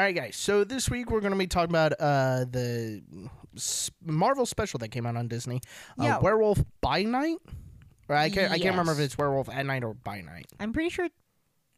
All right, guys. So this week we're going to be talking about uh, the Marvel special that came out on Disney, uh, Yeah. Werewolf by Night. Or I can't. I can't remember if it's Werewolf at Night or by Night. I'm pretty sure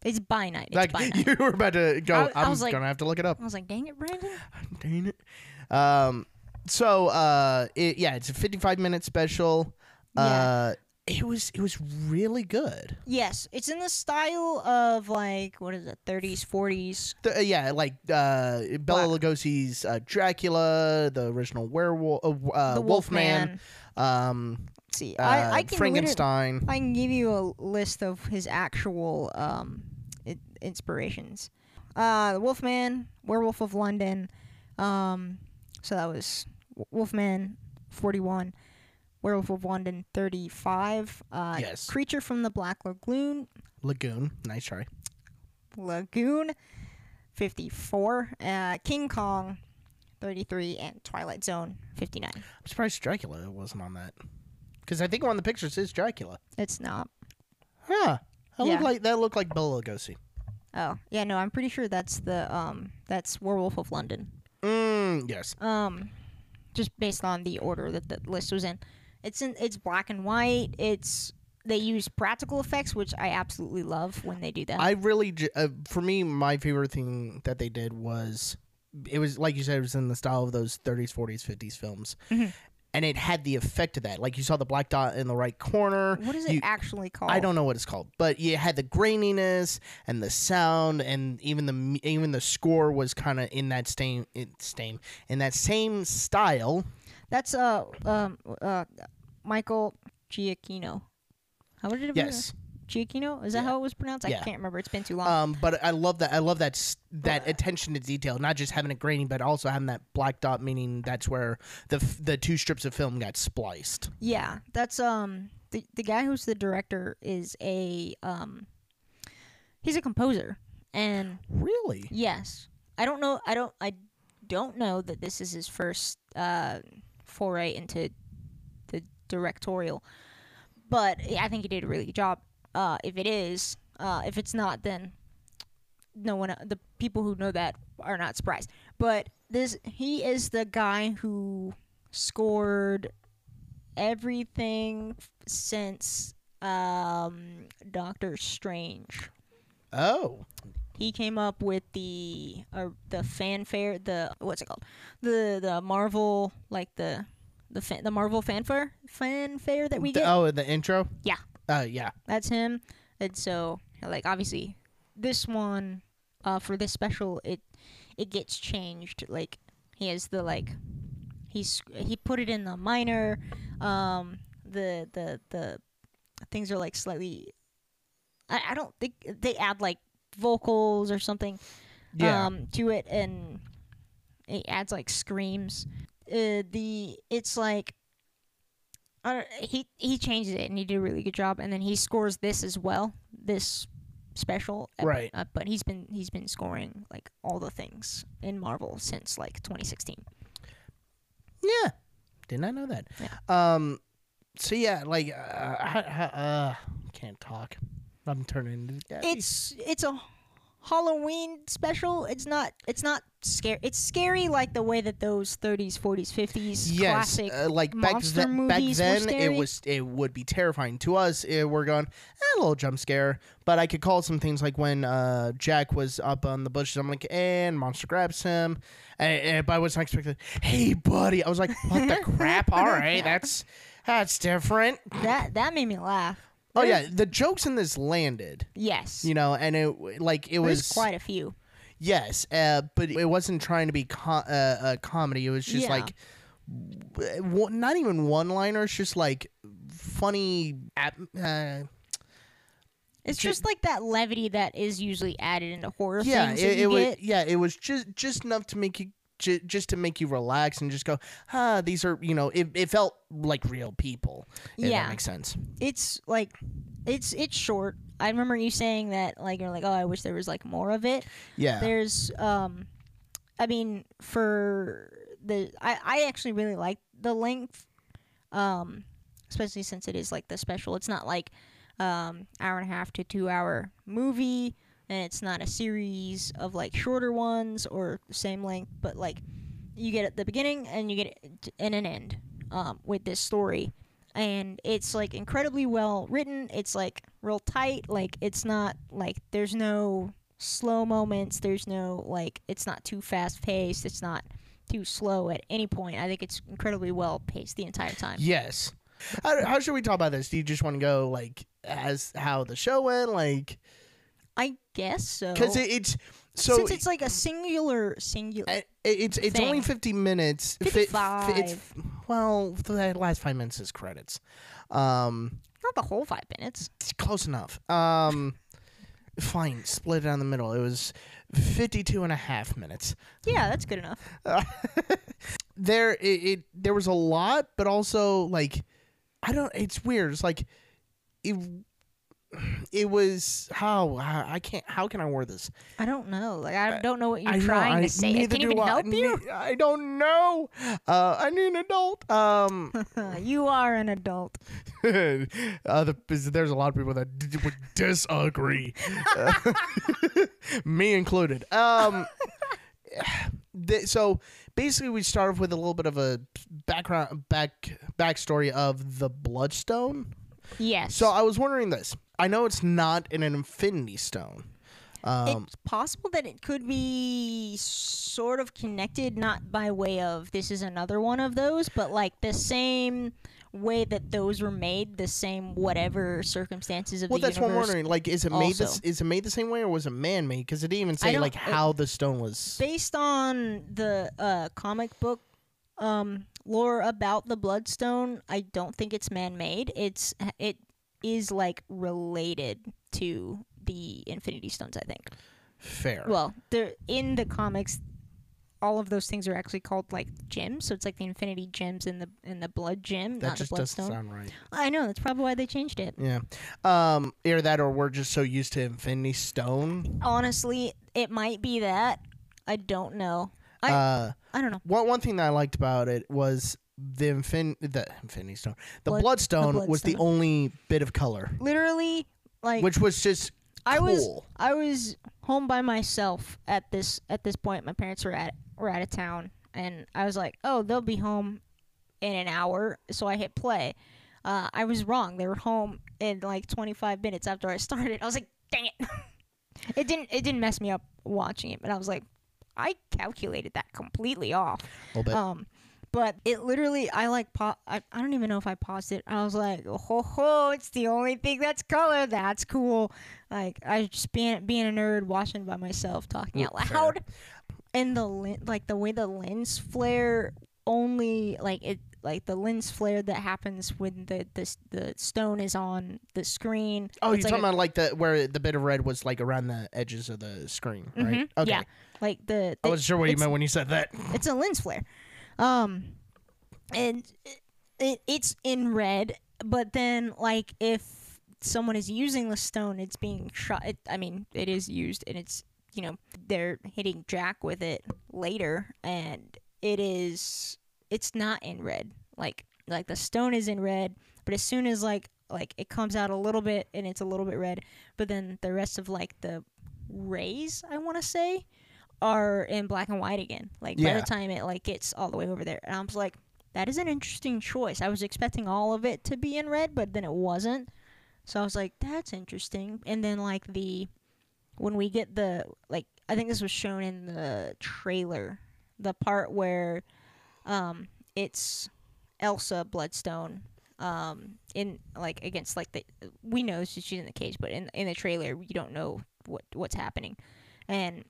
it's by night. It's like by night. you were about to go. I- I I'm was like- gonna have to look it up. I was like, dang it, Brandon. Dang it. Um. So uh, it, yeah, it's a 55 minute special. Uh, it was it was really good. Yes, it's in the style of like what is it, 30s, 40s. The, uh, yeah, like uh, Bela Black. Lugosi's uh, Dracula, the original werewolf, uh, uh, the Wolfman. Wolfman. Um, See, uh, I, I can Frankenstein. I can give you a list of his actual um inspirations. Uh, the Wolfman, Werewolf of London. Um, so that was Wolfman, forty-one. Werewolf of London, thirty-five. Uh, Yes. Creature from the Black Lagoon, Lagoon. Nice try. Lagoon, fifty-four. Uh, King Kong, thirty-three, and Twilight Zone, fifty-nine. I'm surprised Dracula wasn't on that. Because I think one of the pictures is Dracula. It's not. Huh. That Yeah. looked like that looked like Bela Lugosi. Oh, yeah, no, I'm pretty sure that's the um that's Werewolf of London. Mm, yes. Um just based on the order that the list was in. It's in it's black and white. It's they use practical effects which I absolutely love when they do that. I really, uh, for me, my favorite thing that they did was, it was like you said, it was in the style of those 30s, 40s, 50s films, Mhm. and it had the effect of that. Like you saw the black dot in the right corner. what is it you- actually called? I don't know what it's called, but you had the graininess and the sound, and even the even the score was kind of in that same in, same in that same style. That's uh um uh Michael Giacchino. How did it Yes, Giacchino? Is that Yeah. how it was pronounced? I Yeah. can't remember. It's been too long. um, but I love that. I love that that attention to detail, not just having it grainy, but also having that black dot, meaning that's where the f- the two strips of film got spliced. Yeah, that's um the the guy who's the director is a um he's a composer and Really? yes. I don't know I don't I don't know that this is his first uh foray into the directorial. But I think he did a really good job. Uh if it is, uh if it's not then no one the people who know that are not surprised. But this he is the guy who scored everything since um Doctor Strange. Oh, He came up with the uh, the fanfare, the what's it called? The the Marvel like the the the Marvel fanfare fanfare that we The- get. oh, the intro. Yeah. Uh, yeah. That's him. And so like obviously this one uh for this special it it gets changed like he has the like he's he put it in the minor um the the the things are like slightly I, I don't think they add like vocals or something Yeah. um to it and it adds like screams uh, the it's like I he he changes it and he did a really good job and then he scores this as well this special uh, Right. uh, but he's been he's been scoring like all the things in Marvel since like 2016 Yeah, did not know that. yeah. Um, so yeah, like, uh, ha- ha- uh, can't talk. I'm turning into. it's it's a Halloween special it's not it's not scary it's scary like the way that those 30s 40s 50s yes, classic uh, like back monster then. Back movies were then, it was it would be terrifying to us. It, we're going eh, a little jump scare, but I could call some things like when uh, Jack was up on the bushes. I'm like, and monster grabs him, and, and but I wasn't expecting. Hey, buddy! I was like, what the crap? All right, that's that's different. that that made me laugh Oh yeah, the jokes in this landed. yes You know, and it like it there's was quite a few Yes, uh, but it wasn't trying to be co- uh, a comedy. It was just Yeah. like w- not even one liners, just like funny. ap- Uh, It's ju- just like that levity that is usually added into horror yeah, things it, that it you was get. yeah, it was just just enough to make you ju- just to make you relax and just go, ah, these are you know, it, it felt like real people. Yeah. that makes sense. It's like it's it's short. I remember you saying that like you're like, oh, I wish there was like more of it. Yeah, There's um, I mean, for the I I actually really like the length, um, especially since it is like the special. It's not like um hour and a half to two hour movie, and it's not a series of like shorter ones or same length, but like you get at the beginning and you get in an end um, with this story. And it's like incredibly well written. It's like real tight. Like it's not like there's no slow moments. There's no like it's not too fast paced it's not too slow at any point. I think it's incredibly well paced the entire time. Yes. How, how should we talk about this? Do you just want to go like as how the show went, like guess so. Because it, it's so since it's like a singular singular it- it's it's only thing. 50 minutes. Fi- fi- it's 55. well the last five minutes is credits. Um not the whole five minutes. it's close enough. Um fine split it down the middle. It was 52 and a half minutes. Yeah that's good enough. There it, it there was a lot but also like i don't it's weird. It's like it it was how I can't how can I word this? i don't know like i don't know what you're I know, trying I- to say i neither can't even I. help you Ne- I don't know. Uh, I need an adult. Um, you are an adult uh, the, there's a lot of people that d- would disagree, Uh, me included. Um, th- so basically, we start off with a little bit of a background back backstory of the Bloodstone. Yes So I was wondering this. I know it's not in an Infinity Stone. Um, it's possible that it could be sort of connected, not by way of this is another one of those, but like the same way that those were made, the same whatever circumstances of well, the that's what I'm universe. wondering. Like, is it made this? also. Is it made the same way, or was it man made? Because it didn't even say don't- like it- how the stone was. Based on the uh, comic book um, lore about the Bloodstone, I don't think it's man-made. It's it is like related to the Infinity Stones. I think. Fair. Well, they're in the comics. All of those things are actually called like gems, so it's like the Infinity Gems in the in the Blood Gem, that not the just doesn't Bloodstone. sound right. I know that's probably why they changed it. Yeah. Um, either that, or we're just so used to Infinity Stone. Honestly, it might be that. I don't know. I uh, I don't know. one one thing that I liked about it was the infin the Infinity Stone. The Blood- the Bloodstone was the Bloodstone. only bit of color, Literally, like which was just I was cool. I was home by myself at this at this point. My parents were at were out of town, and I was like, "Oh, they'll be home in an hour." So I hit play. Uh, I was wrong. They were home in like 25 minutes after I started. I was like, "Dang it!" it didn't it didn't mess me up watching it, but I was like, I calculated that completely off. bit. Um, but it literally, I like, pa- I, I don't even know if I paused it. I was like, oh, ho, ho, it's the only thing that's color. That's cool. Like, I just being, being a nerd, watching by myself, talking out Fair. loud. And the, like, the way the lens flare only, like, it, like the lens flare that happens when the, the, the stone is on the screen. oh, it's you're like talking a- about like the where the bit of red was like around the edges of the screen, right? Mhm, Yeah. Like, the, I the- wasn't sure what you meant when you said that. It's a lens flare. Um, and it, it, it's in red, but then like if someone is using the stone, it's being shot. It, I mean, it is used, and it's you know they're hitting Jack with it later, and it is it's not in red. Like like the stone is in red, but as soon as like like it comes out a little bit and it's a little bit red, but then the rest of like the rays, I want to say, are in black and white again. Like by the time it like gets all the way over there, and I was like, that is an interesting choice. I was expecting all of it to be in red, but then it wasn't. So I was like, that's interesting. And then like the when we get the like I think this was shown in the trailer, the part where um it's Elsa Bloodstone um in like against like the we know she's in the cage, but in in the trailer you don't know what what's happening. And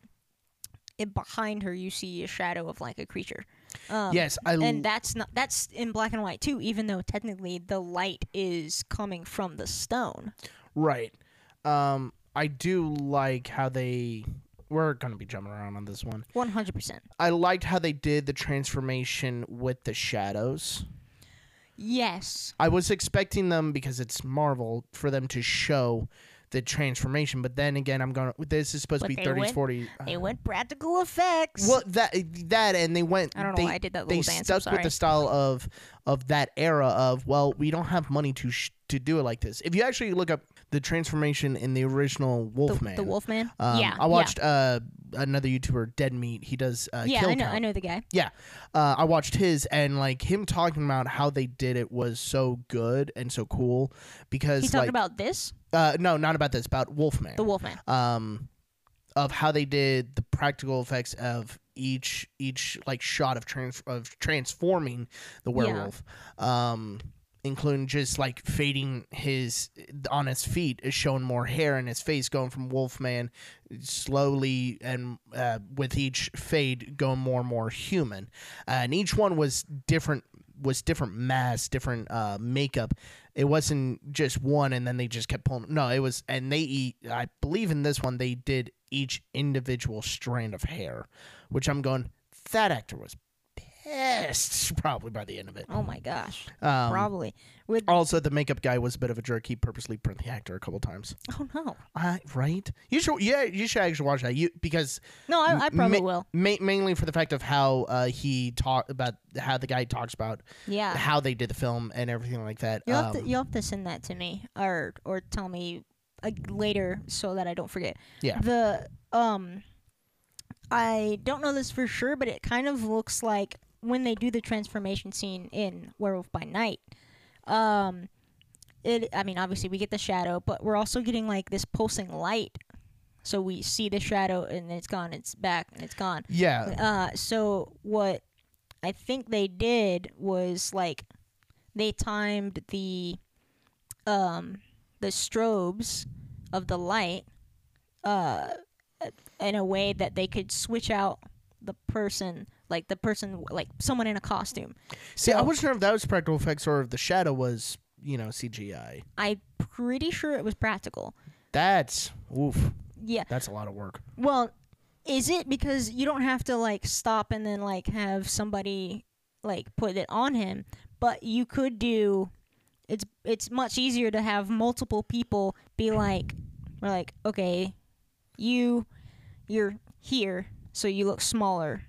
it, behind her you see a shadow of like a creature. Um, yes, I l- and that's not that's in black and white too even though technically the light is coming from the stone right. um, I do like how they. We're gonna be jumping around on this one. One hundred percent. I liked how they did the transformation with the shadows. Yes. I was expecting them because it's Marvel for them to show the transformation, but then again, I'm going. to This is supposed But to be 30s, went- 40s. They uh, went practical effects. Well, that that and they went. I don't know they, why I did that They little dance. Stuck with the style of of that era of well, we don't have money to sh- to do it like this. If you actually look up the transformation in the original the, Wolfman, the Wolfman. um, yeah. I watched uh, another YouTuber, Dead Meat. He does uh, Yeah, kill I know. count. I know the guy. Yeah, uh, I watched his and like him talking about how they did it was so good and so cool because He talked like about this, uh, no, not about this, about Wolfman the Wolfman. um of how they did the practical effects of each each like shot of trans of transforming the Yeah. werewolf um including just like fading his on his feet is showing more hair in his face going from wolfman slowly and uh, with each fade going more and more human. And each one was different was different mass different uh makeup. It wasn't just one and then they just kept pulling no it was and they eat i believe in this one they did each individual strand of hair which i'm going that actor was pissed probably by the end of it Oh my gosh. um, Probably. With also the makeup guy was a bit of a jerk he purposely burnt the actor a couple times oh no. uh, right you should yeah you should actually watch that you because No, I, I probably ma- will. ma- mainly for the fact of how uh, he talked about how the guy talks about Yeah. how they did the film and everything like that You'll have, to, Um, you'll have to send that to me or or tell me uh, later so that I don't forget. Yeah. The um I don't know this for sure, but it kind of looks like when they do the transformation scene in Werewolf by Night. Um it I mean obviously we get the shadow, but we're also getting like this pulsing light. So we see the shadow and it's gone, it's back and it's gone. yeah Uh, so what I think they did was like they timed the um the strobes of the light uh in a way that they could switch out the person like the person like someone in a costume. See, I wasn't sure if that was practical effects or if the shadow was, you know, CGI. I'm pretty sure it was practical. That's oof. Yeah. That's a lot of work. Well, is it because you don't have to like stop and then like have somebody like put it on him, but you could do it's it's much easier to have multiple people be like we're like, okay, you you're here, so you look smaller.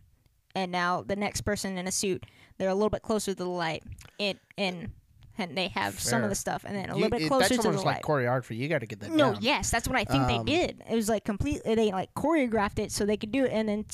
And now the next person in a suit, they're a little bit closer to the light. It and and they have some of the stuff and then a You- little bit it- closer that's to the almost light. like choreography. You got to get that No, down. yes, that's what I think Um, they did. It was like completely they like choreographed it so they could do it, and then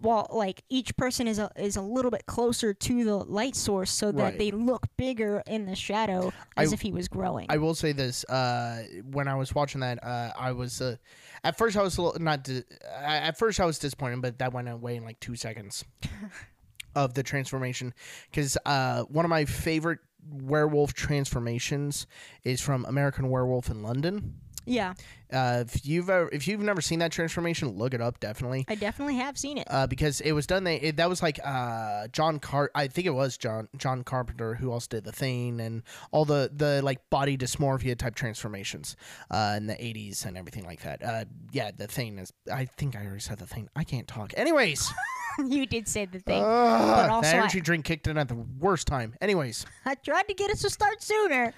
while like each person is a is a little bit closer to the light source, so that Right. they look bigger in the shadow as I- if he was growing. I will say this: uh, when I was watching that, uh, I was uh, at first I was a little, not di- at first I was disappointed, but that went away in like two seconds of the transformation because uh, one of my favorite werewolf transformations is from American Werewolf in London. Yeah, Uh, if you've ever, if you've never seen that transformation, look it up definitely. I definitely have seen it. Uh, because it was done. They it, that was like uh, John Car. I think it was John John Carpenter who also did the thing and all the the like body dysmorphia type transformations uh, in the '80s and everything like that. Uh, yeah, the thing is. I think I already said the thing. I can't talk. Anyways, you did say the thing. Ugh, also the I- energy drink kicked in at the worst time. Anyways, I tried to get us to start sooner.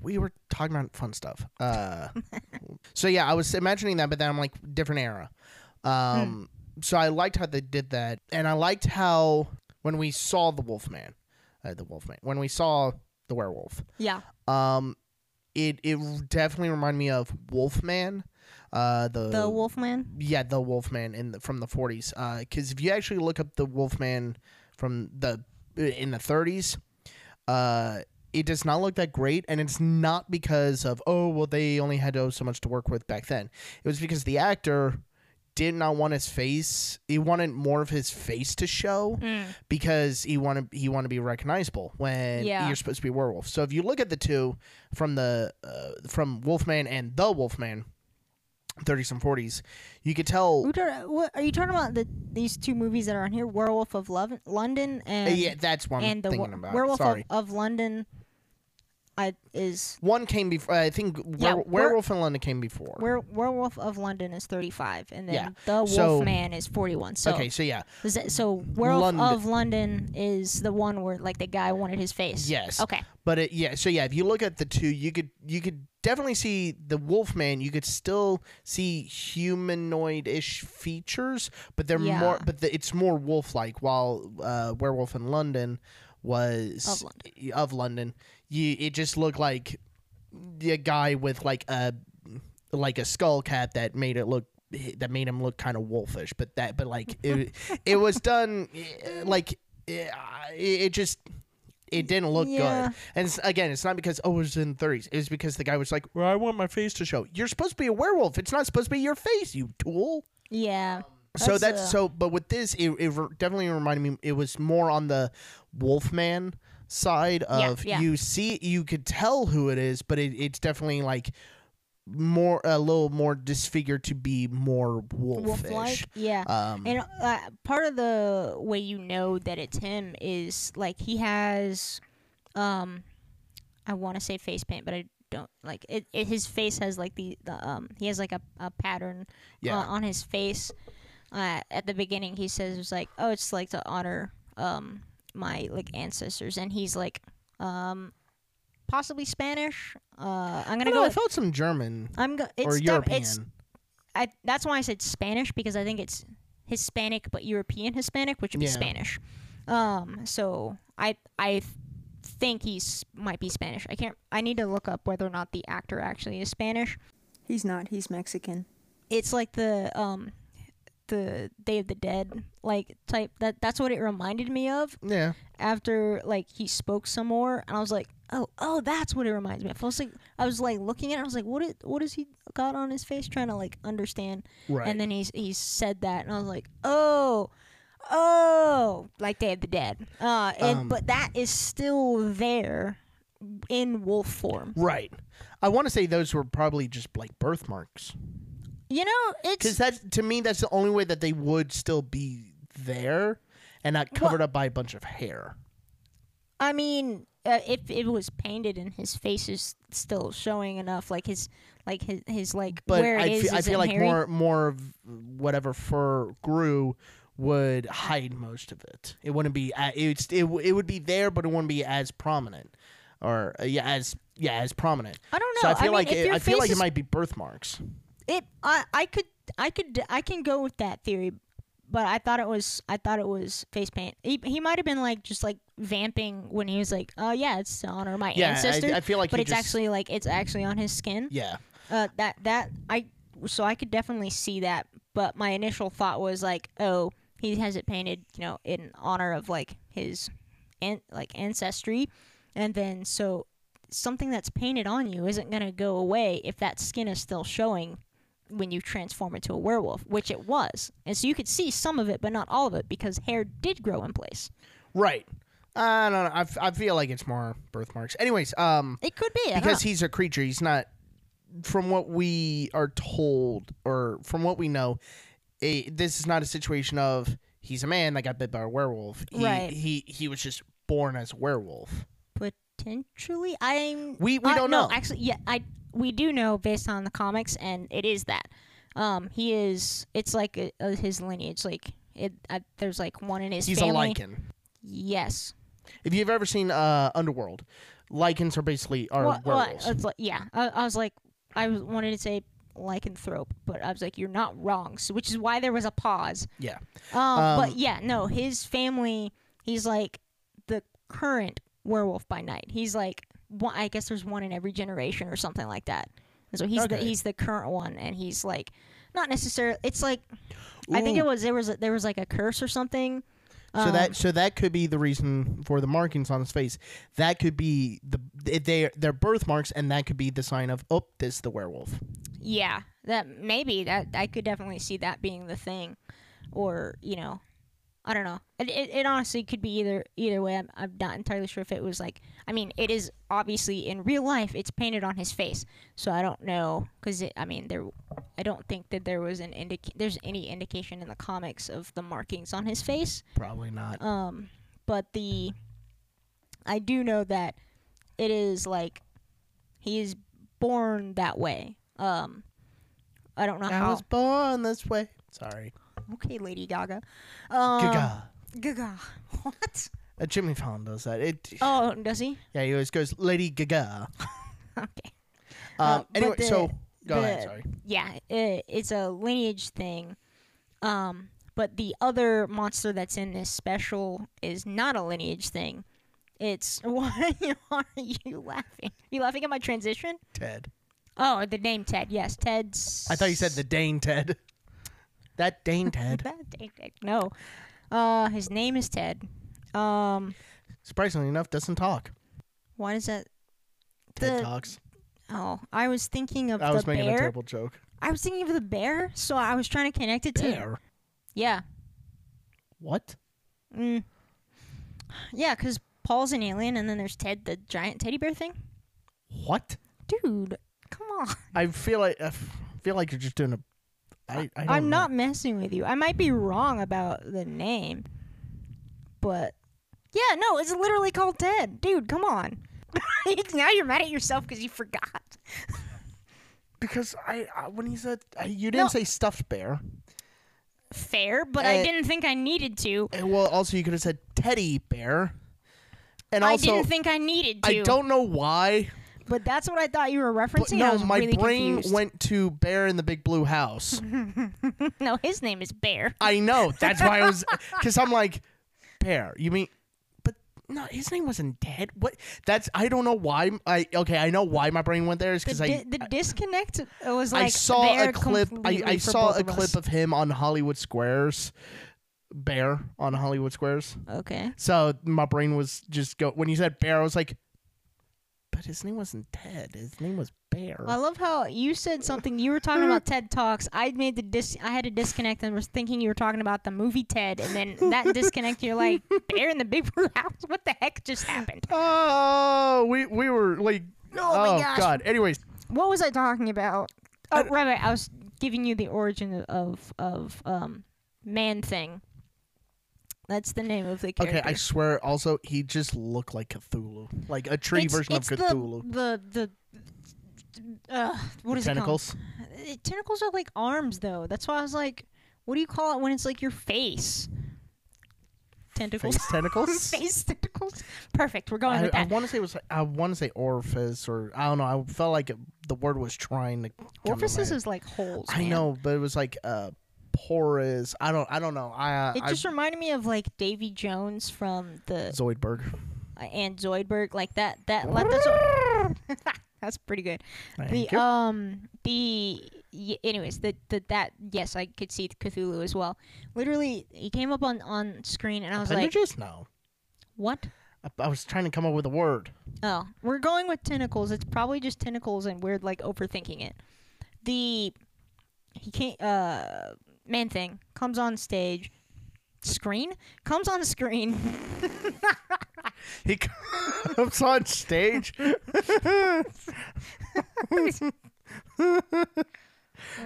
We were talking about fun stuff. Uh, so yeah, I was imagining that, but then I'm like different era. Um, so I liked how they did that, and I liked how when we saw the Wolfman, uh, the Wolfman, when we saw the werewolf, Yeah, um, it it definitely reminded me of Wolfman. Uh, the the Wolfman. yeah, the Wolfman in the, from the 40s. Because if you actually look up the Wolfman from the in the 30s, uh, it does not look that great, and it's not because of oh well they only had oh, so much to work with back then. It was because the actor did not want his face. He wanted more of his face to show Mm. because he wanted he wanted to be recognizable when Yeah. you're supposed to be a werewolf. So if you look at the two from the uh, from Wolfman and the Wolfman, 30s and 40s, you could tell Who tar- what, are you talking about? The these two movies that are on here: Werewolf of Love, London, Uh, and yeah, that's one and the thinking about. Werewolf of, of London. I is One came before. I think Yeah, Were- Were- Werewolf in London came before. Were, Werewolf of London is 35, and then Yeah, the so- Wolfman is 41. So okay, so yeah, is that, so Werewolf London- of London is the one where like the guy wanted his face. Yes. Okay. but it, yeah, so yeah, if you look at the two, you could you could definitely see the Wolfman. You could still see humanoid-ish features, but they're Yeah. more. But the, it's more wolf-like. While uh, Werewolf in London was Of London. of London, you it just looked like a guy with like a like a skull cap that made it look that made him look kind of wolfish but that but like it it was done eh, like eh, it, it just it didn't look Yeah. good and it's, again it's not because oh it was in 30s it was because the guy was like well i want my face to show. You're supposed to be a werewolf. It's not supposed to be your face you tool. Yeah. so that's uh, so but with this it, it definitely reminded me it was more on the wolfman side Yeah, of yeah. you see you could tell who it is but it, it's definitely like more a little more disfigured to be more wolfish Wolf-like. Yeah. um And uh, part of the way you know that it's him is like he has, um, I want to say face paint, but I don't like it, it. His face has like the, the um he has like a, a pattern Yeah. uh, on his face. Uh, at the beginning, he says it's like oh it's like to honor um my like ancestors, and he's like um possibly Spanish. Uh, I'm gonna don't know, go. I with, felt some german I'm go. It's or european It's I that's why I said Spanish because I think it's Hispanic but European Hispanic, which would be Yeah. Spanish. Um, so I I think he's might be Spanish. I can't. I need to look up whether or not the actor actually is Spanish. He's not. He's Mexican. It's like the um the Day of the Dead like type that that's what it reminded me of yeah. after like he spoke some more and I was like oh oh that's what it reminds me of. I was like I was like looking at it I was like what it what has he got on his face? Trying to like understand. Right. And then he's he said that, and I was like, oh, oh, like Day of the Dead. Uh, and Um, but that is still there in wolf form. right. I want to say those were probably just like birthmarks You know, it's because it's that's to me that's the only way that they would still be there and not covered up by a bunch of hair I mean, uh, if it was painted and his face is still showing enough, like his like his his like but where I it is fe- I feel like hairy. more more of whatever fur grew would hide most of it. It wouldn't be a- it's it, it would be there, but it wouldn't be as prominent, or uh, yeah as yeah as prominent. I don't know. So I feel mean, like it, I feel like it might be birthmarks. It I I could I could I can go with that theory, but I thought it was I thought it was face paint. He, he might have been like just like vamping when he was like, oh yeah, it's to honor my Yeah, ancestors. I, I feel like but he it's just- actually like it's actually on his skin. yeah. Uh, that that I so I could definitely see that. But my initial thought was like, oh, he has it painted, you know, in honor of like his, an, like ancestry, and then so something that's painted on you isn't gonna go away if that skin is still showing when you transform into a werewolf, which it was, and so you could see some of it, but not all of it because hair did grow in place. Right. I don't know. I, f- I feel like it's more birthmarks. Anyways, um, It could be I don't because know. he's a creature. He's not. From what we are told, or from what we know, eh, this is not a situation of he's a man that got bit by a werewolf. He, Right. He he was just born as a werewolf. potentially i'm We- we uh, don't no, know. actually yeah i we do know based on the comics and it is that um he is it's like uh uh his lineage like it uh, there's like one in his He's family a lycan. yes If you've ever seen uh, Underworld, lycans are basically are Well, well, werewolves. it's like, yeah I, I was like i was, wanted to say lycanthrope but i was like you're not wrong so which is why there was a pause yeah. um, Um, but yeah no his family he's like the current werewolf by night he's like one, i guess there's one in every generation or something like that. And so he's the he's the current one and he's like not necessarily it's like i think it was there was a, there was like a curse or something. So um, that so that could be the reason for the markings on his face. That could be the they they're birthmarks, and that could be the sign of oh, this is the werewolf. yeah that maybe that i could definitely see that being the thing. Or you know i don't know. It, it, it honestly could be either either way. I'm, I'm not entirely sure if it was like i mean it is obviously in real life it's painted on his face so i don't know because i mean there i don't think that there was an indic there's any indication in the comics of the markings on his face Probably not. um, but the I do know that it is like He is born that way. Um, I don't know I how. was born this way. Sorry. Okay, Lady Gaga. Um, Gaga. Gaga. What? Uh, Jimmy Fallon does that. It. Oh, does he? Yeah, he always goes Lady Gaga. Okay. Um. Uh, but anyway, the- so go ahead. the- Sorry. Yeah, it, it's a lineage thing. Um, but the other monster that's in this special is not a lineage thing. It's why are you laughing? Are you laughing at my transition? Ted. Oh, the name Ted. Yes, Ted's. I thought you said the Dane Ted. That Dane Ted. That Dane Ted. No, uh, his name is Ted. Um, Surprisingly enough, doesn't talk. why is that? Ted The- talks. Oh, I was thinking of the I the was making bear. a terrible joke. I was thinking of the bear, so I was trying to connect it to. Bear. Yeah. What? Mm. Yeah, because Paul's an alien, and then there's Ted, the giant teddy bear thing. What? Dude, come on. I feel like I f- feel like you're just doing a. I, I don't I'm know. not messing with you. I might be wrong about the name, but yeah, no, it's literally called Ted. Dude, come on. now you're mad at yourself because you forgot. because I, I when he said I, you didn't No. say stuffed bear. Fair, but I Uh, didn't think I needed to. And well, also you could have said teddy bear. And I also, didn't think I needed to. I don't know why, But that's what I thought you were but referencing. I no, was my really brain confused. went to Bear in the Big Blue House. No, his name is Bear. I know. That's why I was, because I'm like, Bear. You mean, no, his name wasn't Ted. What? That's I don't know why. I okay, I know why my brain went there is The, because di- I. the disconnect was like I saw a clip. I, I saw a of clip of him on Hollywood Squares. Bear on Hollywood Squares. Okay. So my brain was just go when you said bear, I was like, but his name wasn't Ted. His name was Bear. I love how you said something. You were talking about TED Talks. I made the dis. I had a disconnect and was thinking you were talking about the movie Ted, and then that disconnect. You're like Bear in the Big Blue House. What the heck just happened? oh, we we were like, Oh my oh gosh. god. Anyways, What was I talking about? Oh, I- right, right. I was giving you the origin of of um man thing. That's the name of the character. okay, I swear. Also, he just looked like Cthulhu, like a tree it's, version it's of Cthulhu. The the uh, what is Tentacles. it called? Tentacles are like arms, though. That's why I was like, what do you call it when it's like your face? Tentacles. Face tentacles. face tentacles. Perfect. We're going I, with I want to say it was. I want to say orifice, or I don't know. I felt like it, the word was trying to. Orifices is like holes. I man. know, but it was like uh, porous. I don't. I don't know. I. Uh, It I just reminded me of like Davy Jones from the Zoidberg. uh, and Zoidberg, like that. That like, that's, that's pretty good. Thank the you. um the y- anyways the, the that yes I could see Cthulhu as well. Literally, he came up on on screen and I was like, just no. what? I, I was trying to come up with a word. Oh, we're going with tentacles. It's probably just tentacles, and we're like overthinking it. The he can't uh man thing comes on stage. Screen comes on screen. He comes on stage. oh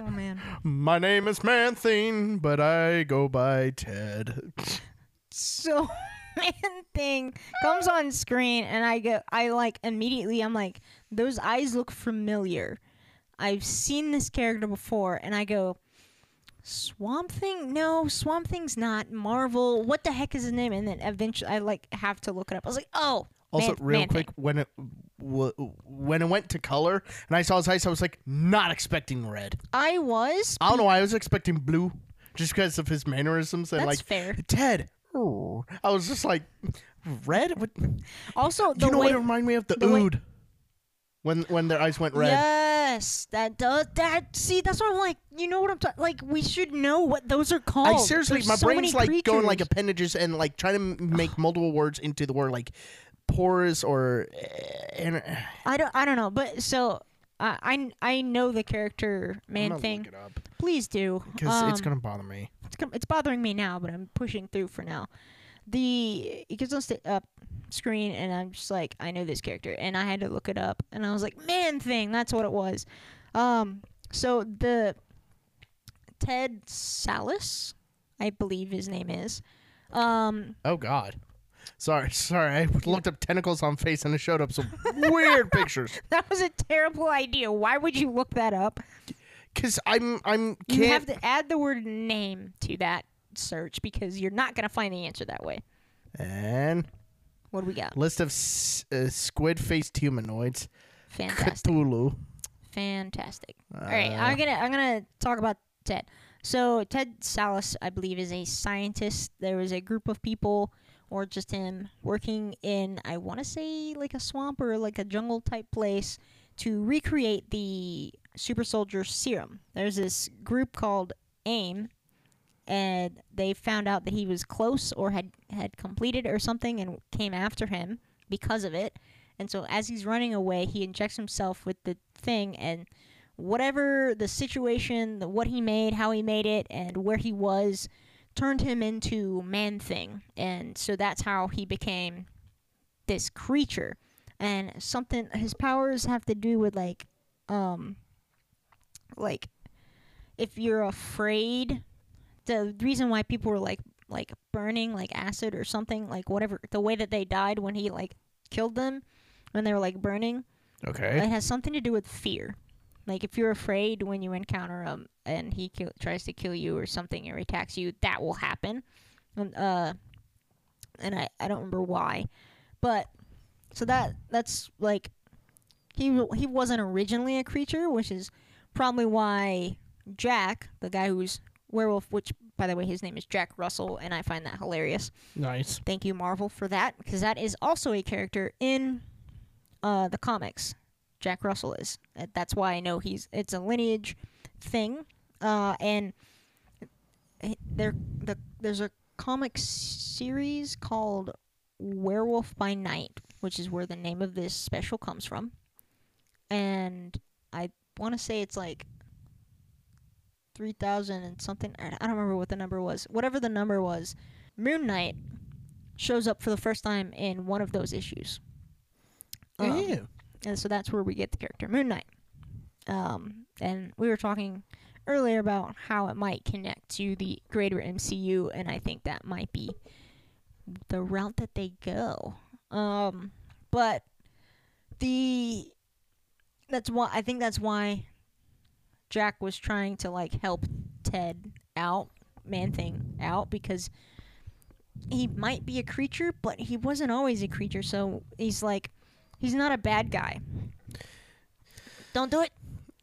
man. My name is Man-Thing, but I go by Ted. So man thing comes on screen and I go I like immediately I'm like those eyes look familiar. I've seen this character before and I go Swamp Thing? No, Swamp Thing's not Marvel. What the heck is his name? And then eventually I like have to look it up. I was like, "Oh, Also, Man- real Man quick, Thing. when it w- when it went to color and I saw his eyes, I was like, not expecting red. I was I don't know why I was expecting blue, just because of his mannerisms and That's like fair. Ted. oh. I was just like, red. What? Also, the you know way what it reminded me of? The, the way- ood. When when their eyes went red. Yes, that does that. See, that's what I'm like. You know what I'm talking? Like, we should know what those are called. I seriously, There's my so brain's like going like appendages and like trying to make multiple words into the word like porous or. And, I don't. I don't know. But so uh, I I know the character man thing. Look it up Please do. because it's Um, gonna bother me. it's, it's bothering me now, but I'm pushing through for now. The it gets on sta- up screen, and I'm just like, I know this character, and I had to look it up, and I was like, man thing, that's what it was. Um, so the Ted Sallis, I believe his name is. Um, Oh God. Sorry, sorry. I looked up tentacles on face and it showed up some weird pictures. That was a terrible idea. Why would you look that up? Cause I'm I'm You can't have to add the word name to that search because you're not gonna find the answer that way. and What do we got? list of s- uh, squid faced humanoids. Fantastic. Cthulhu. Fantastic. All right, I'm gonna I'm gonna talk about Ted. So Ted Sallis, I believe, is a scientist. There was a group of people, or just him, working in I want to say like a swamp or like a jungle type place to recreate the super soldier serum. There's this group called AIM, and they found out that he was close or had had completed or something, and came after him because of it. And so as he's running away, he injects himself with the thing and whatever the situation, the, what he made, how he made it, and where he was turned him into man thing. And so that's how he became this creature. And something his powers have to do with like um like if you're afraid the reason why people were like like burning like acid or something like whatever the way that they died when he like killed them when they were like burning Okay. it has something to do with fear. Like if you're afraid when you encounter him and he kill, tries to kill you or something or attacks you, that will happen. And, uh, and I, I don't remember why, but so that that's like he he wasn't originally a creature, which is probably why Jack, the guy who's werewolf, which by the way his name is Jack Russell, and I find that hilarious. Nice. Thank you, Marvel, for that, because that is also a character in uh, the comics. Jack Russell is. Uh, That's why I know he's. It's a lineage thing, uh, and there the there's a comic series called Werewolf by Night, which is where the name of this special comes from, and I want to say it's like. 3000 and something I don't remember what the number was. Whatever the number was, Moon Knight shows up for the first time in one of those issues. Um, Ew. and so that's where we get the character Moon Knight. Um, and we were talking earlier about how it might connect to the greater MCU, and I think that might be the route that they go. Um, but the that's why I think that's why Jack was trying to like help Ted out, Man Thing out, because he might be a creature, but he wasn't always a creature. So he's like, he's not a bad guy. Don't do it.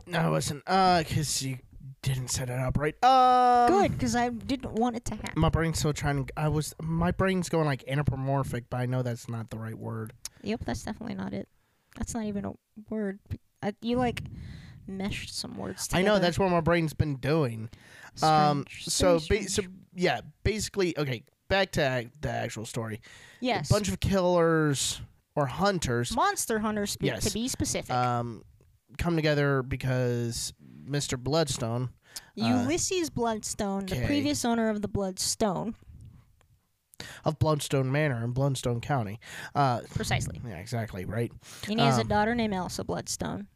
No, listen. Uh, cause you didn't set it up right. Um, Good, because I didn't want it to happen. My brain's still trying. I was. My brain's going like anthropomorphic, but I know that's not the right word. Yep, that's definitely not it. That's not even a word. I, you like meshed some words I know that's what my brain's been doing. Um. So, ba- so yeah. Basically, okay. Back to ac- the actual story. yes, A bunch of killers or hunters monster hunters spe- Yes. to be specific. um come together because Mr. Bloodstone. uh, Ulysses Bloodstone, the previous owner of the Bloodstone, of Bloodstone Manor in Bloodstone County. Uh, precisely, yeah, exactly, right. and he has a Um, daughter named Elsa Bloodstone.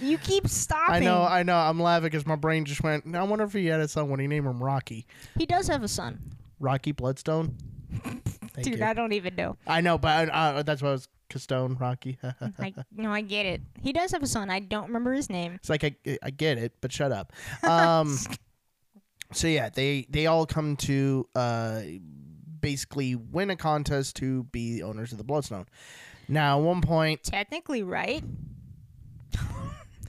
You keep stopping. I know, I know. I'm laughing because my brain just went. I wonder if he had a son when he named him Rocky. he does have a son, Rocky Bloodstone. Thank dude. you. I don't even know. I know, but uh, that's what I was. Castone, Rocky. I no, I get it. He does have a son. I don't remember his name. it's like I, I get it, but shut up. Um, so yeah, they they all come to uh, basically win a contest to be the owners of the Bloodstone. Now, at one point, Technically, right?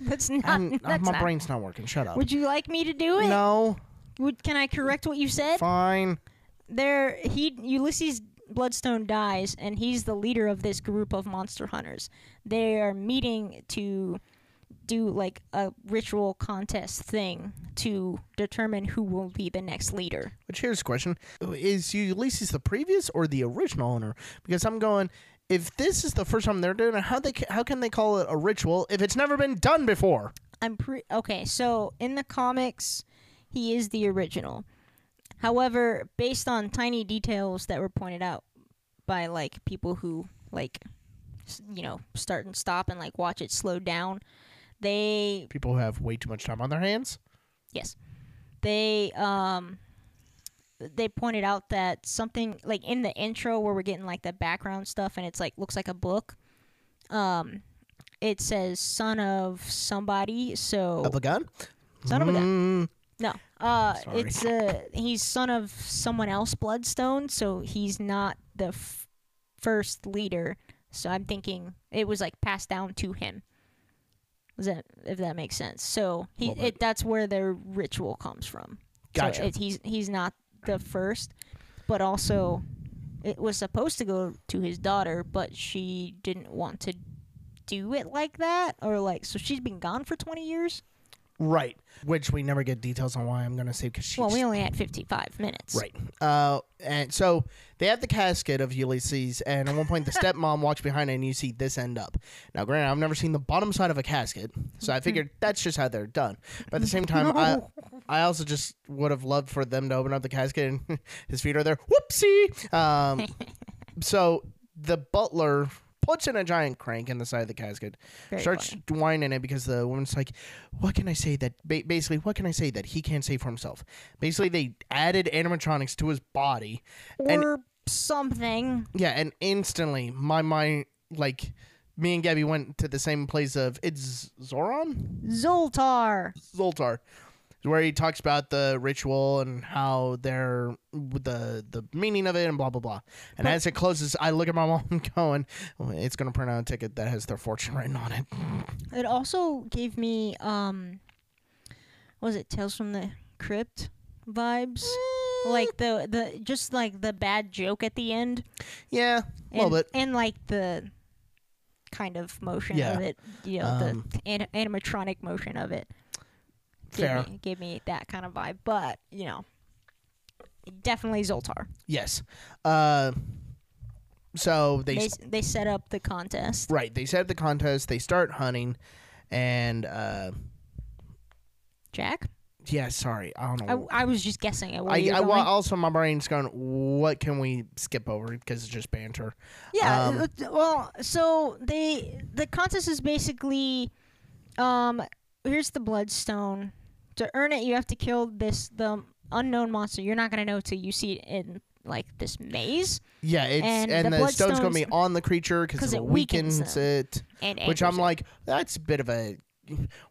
that's not. I'm, uh, that's my not- brain's not working. Shut up. Would you like me to do it? no, Would can I correct what you said? fine. There, he Ulysses Bloodstone dies, and he's the leader of this group of monster hunters. They are meeting to do like a ritual contest thing to determine who will be the next leader. Which here's the question: Is Ulysses the previous or the original owner? Because I'm going. If this is the first time they're doing it, how they ca- how can they call it a ritual if it's never been done before? I'm pre okay. So in the comics, he is the original. However, based on tiny details that were pointed out by like people who like, s- you know, start and stop and like watch it slow down, they People who have way too much time on their hands. yes, they um, they pointed out that something like in the intro where we're getting like the background stuff and it's like looks like a book. Um, it says son of somebody. So Of a gun? son of a gun. Mm, No. Uh, it's uh he's son of someone else, Bloodstone. So he's not the f- first leader. So I'm thinking it was like passed down to him. Does that if that makes sense? So he it, that's where their ritual comes from. Gotcha. So it, he's he's not the first, but also it was supposed to go to his daughter, but she didn't want to do it like that, or like so she's been gone for 20 years. Right. Which we never get details on why I'm going to say because she's. Well, we only had 55 minutes. Right. Uh, and so they have the casket of Ulysses, and at one point the stepmom walks behind it, and you see this end up. Now, granted, I've never seen the bottom side of a casket, so I figured that's just how they're done. But at the same time, I, I also just would have loved for them to open up the casket, and his feet are there. Whoopsie. Um, so the butler puts in a giant crank in the side of the casket, Very starts funny. whining it because the woman's like, "What can I say that? Ba- basically, what can I say that he can't say for himself?" Basically, they added animatronics to his body, and or something. yeah, and instantly my mind, like, me and Gabby went to the same place of it's Zoran, Zoltar. Zoltar, where he talks about the ritual and how they're the the meaning of it and blah blah blah. And as it closes, I look at my mom going, "Oh, "It's gonna print out a ticket that has their fortune written on it." It also gave me um, was it Tales from the Crypt vibes? Like the the just like the bad joke at the end, Yeah, a little and, bit. and like the kind of motion Yeah. of it, you know, Um, the an- animatronic motion of it. Gave Fair. me, gave me that kind of vibe, but you know, definitely Zoltar. Yes. Uh, so they They s- they set up the contest. right. They set up the contest. They start hunting, and uh, Jack, yeah. Sorry, I don't I, know. I was just guessing at where I, you were I, going. also my brain's going. What can we skip over because it's just banter? Yeah. Um, uh, well, so they the contest is basically, um, here's the bloodstone. To earn it, you have to kill this the unknown monster. You're not gonna know till you see it in like this maze Yeah, it's And and, the the, stone's going to be on the creature because it it weakens weakens them. it. Which I'm it. like, that's a bit of a.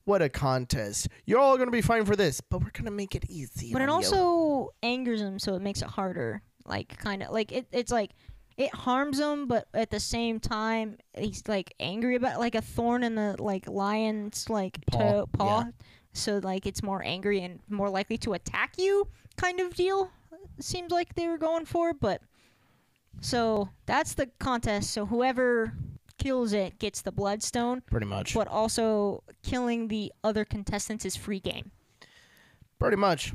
What a contest! You're all going to be fine for this, but we're going to make it easy. but it on you. also angers him, so it makes it harder. Like kind of like it. It's like it harms him, but at the same time, he's like angry about like a thorn in the like lion's like Paw, toe paw. yeah. So like it's more angry and more likely to attack you, kind of deal. Seems like they were going for, but so that's the contest. So whoever kills it gets the bloodstone, pretty much. but also killing the other contestants is free game. Pretty much.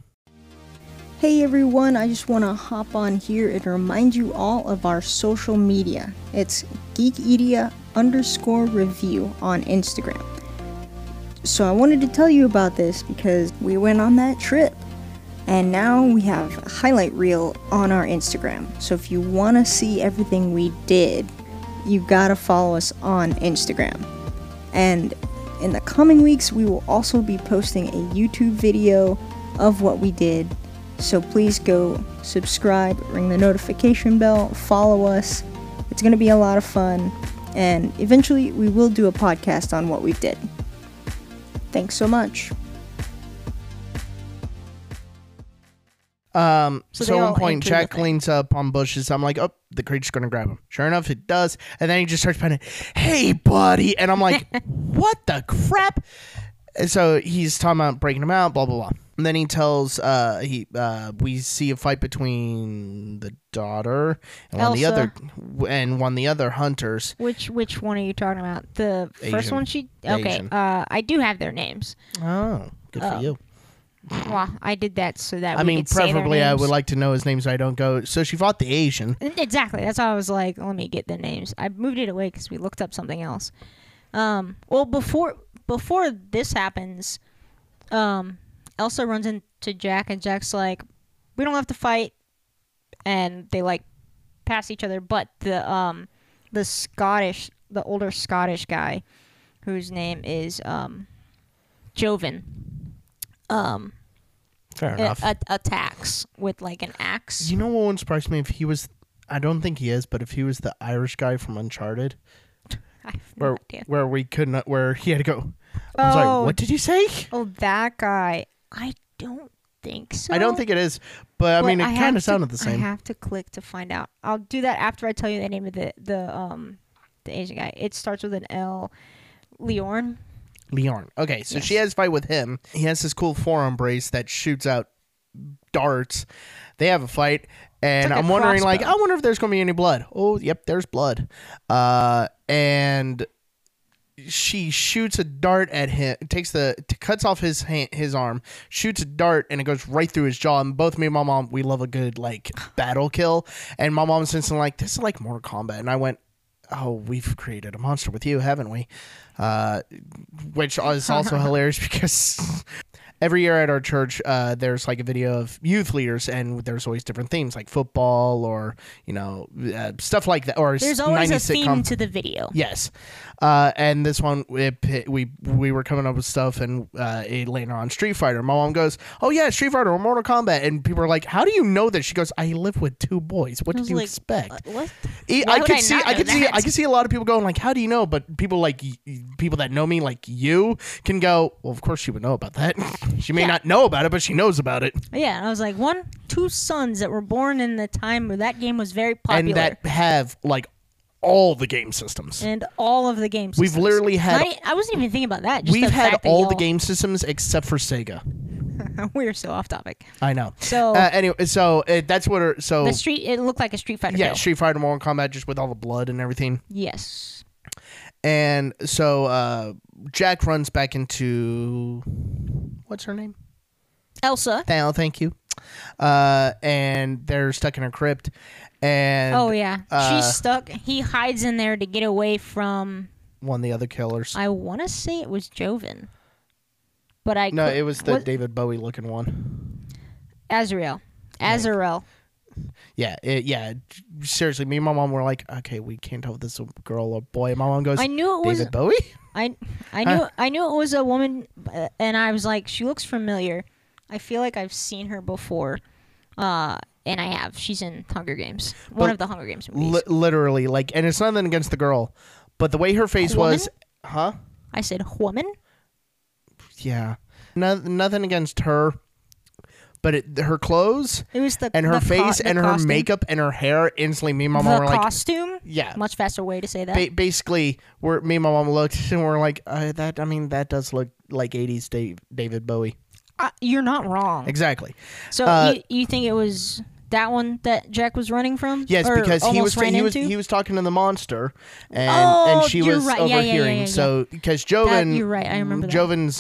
Hey everyone, I just want to hop on here and remind you all of our social media. It's Geekedia underscore review on Instagram. So I wanted to tell you about this because we went on that trip. And now we have a highlight reel on our Instagram. So if you want to see everything we did, you gotta follow us on Instagram. And in the coming weeks, we will also be posting a YouTube video of what we did. So please go subscribe, ring the notification bell, follow us. It's going to be a lot of fun. And eventually, we will do a podcast on what we did. Thanks so much. Um, So so, at all one point, Jack thing. leans up on bushes. I'm like, oh, the creature's gonna grab him. Sure enough, it does. And then he just starts pointing, hey, buddy. And I'm like, what the crap? And so he's talking about breaking him out, blah blah blah. And then he tells, uh, he, uh, we see a fight between the daughter and one of the other, and one of the other hunters. Which which one are you talking about? The first one she Okay. Uh I do have their names. Oh, good for Oh. you. Well, I did that so that I we mean, could say their preferably, I would like to know his name so I don't go. So she fought the Asian. Exactly. That's why I was like, let me get the names. I moved it away because we looked up something else. Um, well, before before this happens, um, Elsa runs into Jack, and Jack's like, "We don't have to fight," and they like pass each other. But the um, the Scottish, the older Scottish guy, whose name is um, Jovan, um, Fair enough. a- attacks with like an axe. you know what wouldn't surprise me if he was? I don't think he is, but if he was the Irish guy from Uncharted, I have no where idea. where we couldn't, where he had to go. I'm Oh, sorry. What did you say? oh, that guy. I don't think so. I don't think it is, but I mean, it kind of sounded the same. I have to click to find out. I'll do that after I tell you the name of the the um the Asian guy. It starts with an L. Liorn. Liorn. Okay, so she has a fight with him. He has this cool forearm brace that shoots out darts. They have a fight, and like I'm wondering, like, I wonder if there's gonna be any blood. Oh, yep, there's blood. Uh, and she shoots a dart at him. Takes the t- cuts off his hand, his arm, shoots a dart, and it goes right through his jaw. And both me and my mom, we love a good like battle kill. And my mom's instantly like, "This is like more combat." and I went. Oh, we've created a monster with you, haven't we? Uh, which is also hilarious because every year at our church, uh, there's like a video of youth leaders, and there's always different themes like football or you know uh, stuff like that. Or There's always a 90s theme sitcom. to the video. Yes, uh, and this one it, we we were coming up with stuff, and uh, it later on Street Fighter. My mom goes, "Oh yeah, Street Fighter or Mortal Kombat," and people are like, "How do you know this?" She goes, "I live with two boys. What did you like, expect?" what? E- I could I see, I could see. I could see a lot of people going like, "How do you know?" But people like people that know me, like you, can go, "Well, of course you would know about that. she may Yeah. not know about it, but she knows about it." Yeah, I was like, one, two sons that were born in the time where that game was very popular, And that have like all the game systems. and all of the games. We've literally had. I, I wasn't even thinking about that. Just We've the had all the game systems except for Sega. We're so off topic. I know. So Uh, anyway, so uh, that's what. Her, so the street, it looked like a Street Fighter. yeah, kill. Street Fighter, Mortal Kombat, just with all the blood and everything. Yes. And so uh, Jack runs back into what's her name? Elsa. Thal, thank you. Uh, and they're stuck in a crypt. And oh yeah, uh, she's stuck. He hides in there to get away from. one of the other killers. I want to say it was Jovan, but I no, could- it was the David Bowie looking one. Azrael. Azrael. Yeah, it, yeah. Seriously, me and my mom were like, okay, we can't tell if this is a girl or boy. My mom goes, I knew it was. David Bowie? I I knew I knew it was a woman, uh, and I was like, she looks familiar. I feel like I've seen her before, uh, and I have. She's in Hunger Games, one of the Hunger Games movies. Li- literally, like, and it's nothing against the girl, but the way her face was, huh? I said woman. Yeah, no, nothing against her, but it, her clothes It was the and her the face the and her costume. makeup and her hair instantly. Me and my The mom were like, costume. yeah. Much faster way to say that. Ba- basically, we're me and my mom looked and we're like, uh, that. I mean, that does look like '80s Dave, David Bowie. Uh, you're not wrong. Exactly. So Uh, you, you think it was that one that Jack was running from? Yes, because he was he was into? he was talking to the monster, and Oh, and she was right. Yeah, yeah, yeah, overhearing. yeah. So because Jovan, you're right. I remember that. Jovan's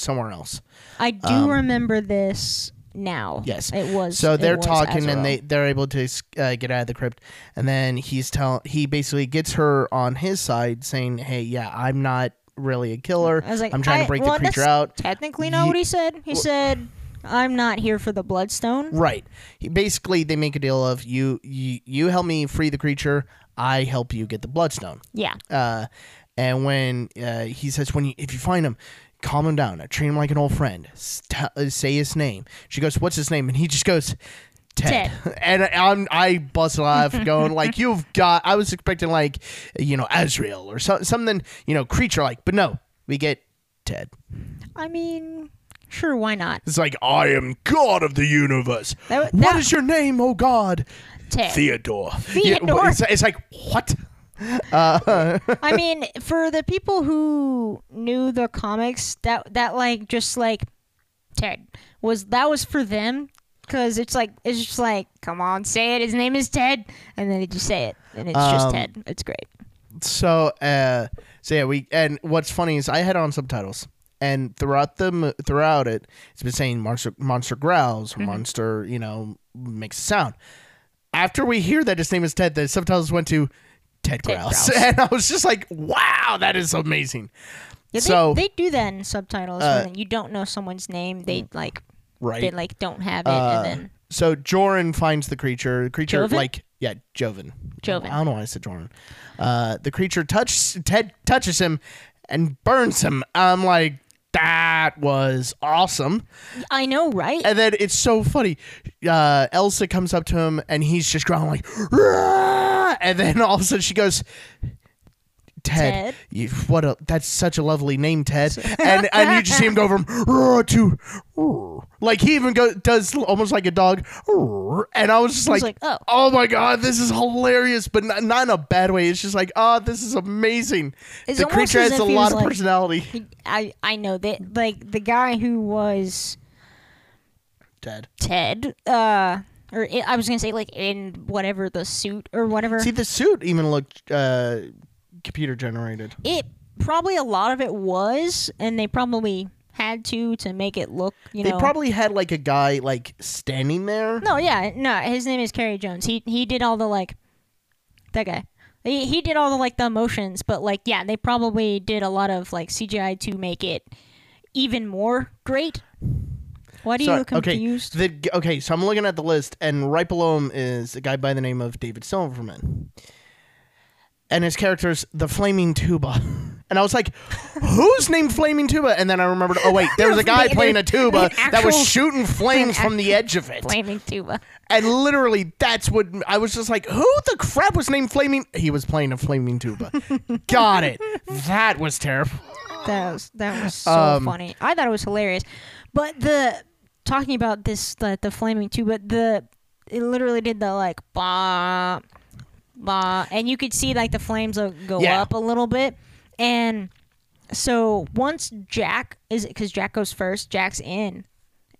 somewhere else. I do remember this now. Yes. it was. So they're was talking, Azrael. and they they're able to uh, get out of the crypt, and then he's tell he basically gets her on his side, saying, "Hey, yeah, I'm not really a killer. I was like, I'm trying I- to break well, the creature out." Technically, not what he said. He said, "I'm not here for the bloodstone." Right. He, basically, they make a deal of you, you you help me free the creature, I help you get the bloodstone. Yeah, Uh, and when uh, he says, when you, if you find him, calm him down. I Treat him like an old friend. St- say his name. She goes, "What's his name?" And he just goes, "Ted." and I'm I bust laugh, going like, "You've got." I was expecting like, you know, Azrael or so, something, you know, creature like, but no, we get Ted. I mean, sure, why not? It's like I am God of the universe. That- What that- is your name, oh God? Ted. Theodore. Yeah, Theodore. it's, it's like what? Uh, I mean, for the people who knew the comics, that that like just like Ted was that was for them because it's like it's just like come on, say it. His name is Ted, and then they just say it, and it's just Um, Ted. It's great. so uh so yeah we and what's funny is i had on subtitles and throughout the throughout it it's been saying monster monster growls Mm-hmm. monster you know makes a sound after we hear that his name is ted the subtitles went to ted, Ted growls. growls. and i was just like wow that is amazing Yeah, they, so they do that in subtitles uh, when you don't know someone's name. They like right they like don't have it, Uh, and then so Joran finds the creature. The creature, Jovan? like yeah, Jovan. Jovan. I don't know why I said Joran. Uh, the creature touches Ted touches him and burns him. I'm like, that was awesome. I know, right? And then it's so funny. Uh, Elsa comes up to him and he's just growling like, "Rah!" and then all of a sudden she goes, Ted, Ted? You, what a that's such a lovely name, Ted. and and you just see him go from to like he even go does almost like a dog. And I was just was like, like, oh. my god, this is hilarious, but not, not in a bad way. It's just like, oh, this is amazing. It's the creature as has a lot of like- personality. I I know that like the guy who was Ted. Ted, uh, or i I was gonna say like in whatever the suit or whatever. See, the suit even looked uh, computer generated. it probably a lot of it was, and they probably had to to make it look. You know They know, probably had like a guy like standing there. no, yeah, no. His name is Carey Jones. He he did all the like that guy. He, he did all the like the emotions, but like yeah, they probably did a lot of like CGI to make it even more great. Why do you So- look okay, confused? the okay, so I'm looking at the list, and right below him is a guy by the name of David Silverman, and his character's the Flaming Tuba, and I was like, "Who's named Flaming Tuba?" And then I remembered, oh wait, there was a guy playing a tuba that was shooting flames from the edge of it, Flaming tuba. and literally that's what I was just like, "Who the crap was named Flaming?" He was playing a Flaming Tuba. Got it. That was terrible. That was that was so Um, funny. I thought it was hilarious. But the talking about this the the flaming tuba, the it literally did the like bah bah, and you could see like the flames uh, go Yeah. up a little bit, and so once Jack is because Jack goes first, Jack's in.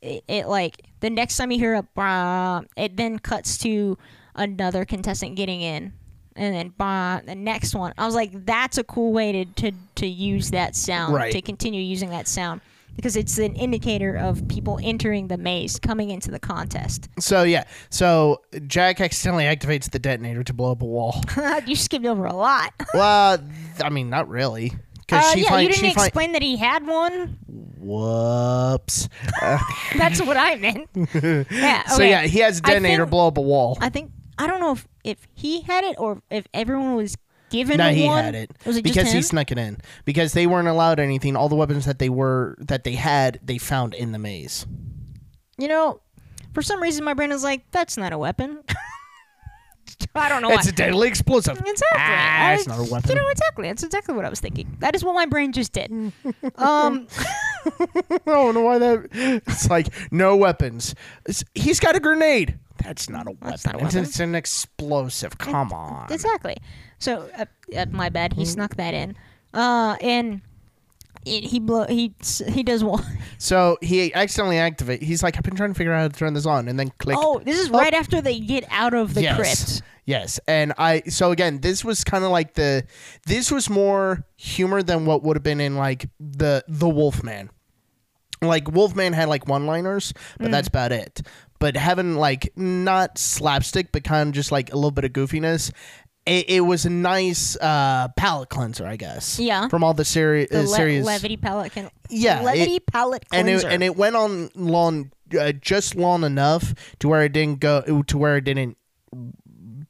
It, it like the next time you hear a bah, it then cuts to another contestant getting in and then bah, the next one. I was like, that's a cool way to to, to use that sound Right. to continue using that sound because it's an indicator of people entering the maze coming into the contest. So yeah, so Jack accidentally activates the detonator to blow up a wall. you skipped over a lot. well, I mean, not really. Uh, she yeah, find, you didn't she find, explain that he had one. Whoops. Uh, That's what I meant. Yeah. So yeah, he has a detonator think- blow up a wall. I think I don't know if if he had it or if everyone was given no, he one. had it Was it because he snuck it in. Because they weren't allowed anything. All the weapons that they were that they had, they found in the maze. you know, for some reason my brain is like, that's not a weapon. I don't know It's why. a deadly explosive. Exactly. Ah, it's not a weapon. You know, exactly. That's exactly what I was thinking. That is what my brain just did. um, I don't know why that. It's like no weapons. It's- he's got a grenade. That's not a weapon. That's not a weapon. It's, an explosive. Come on. exactly. So, uh, uh, my bad. Mm. He snuck that in. Uh, and it, he blow. He he does one. So he accidentally activate. He's like, I've been trying to figure out how to turn this on, and then click. Oh, this is Oh. right after they get out of the yes. crypt. Yes, and I so again, this was kind of like the this was more humor than what would have been in like the the Wolfman. Like Wolfman had like one-liners, but that's about it. But having like not slapstick, but kind of just like a little bit of goofiness, it, it was a nice uh, palate cleanser, I guess. Yeah. From all the seri- The uh, le- serious levity palette can. Yeah, it- Levity palette and cleanser. it and it went on long, uh, just long enough to where it didn't go to where it didn't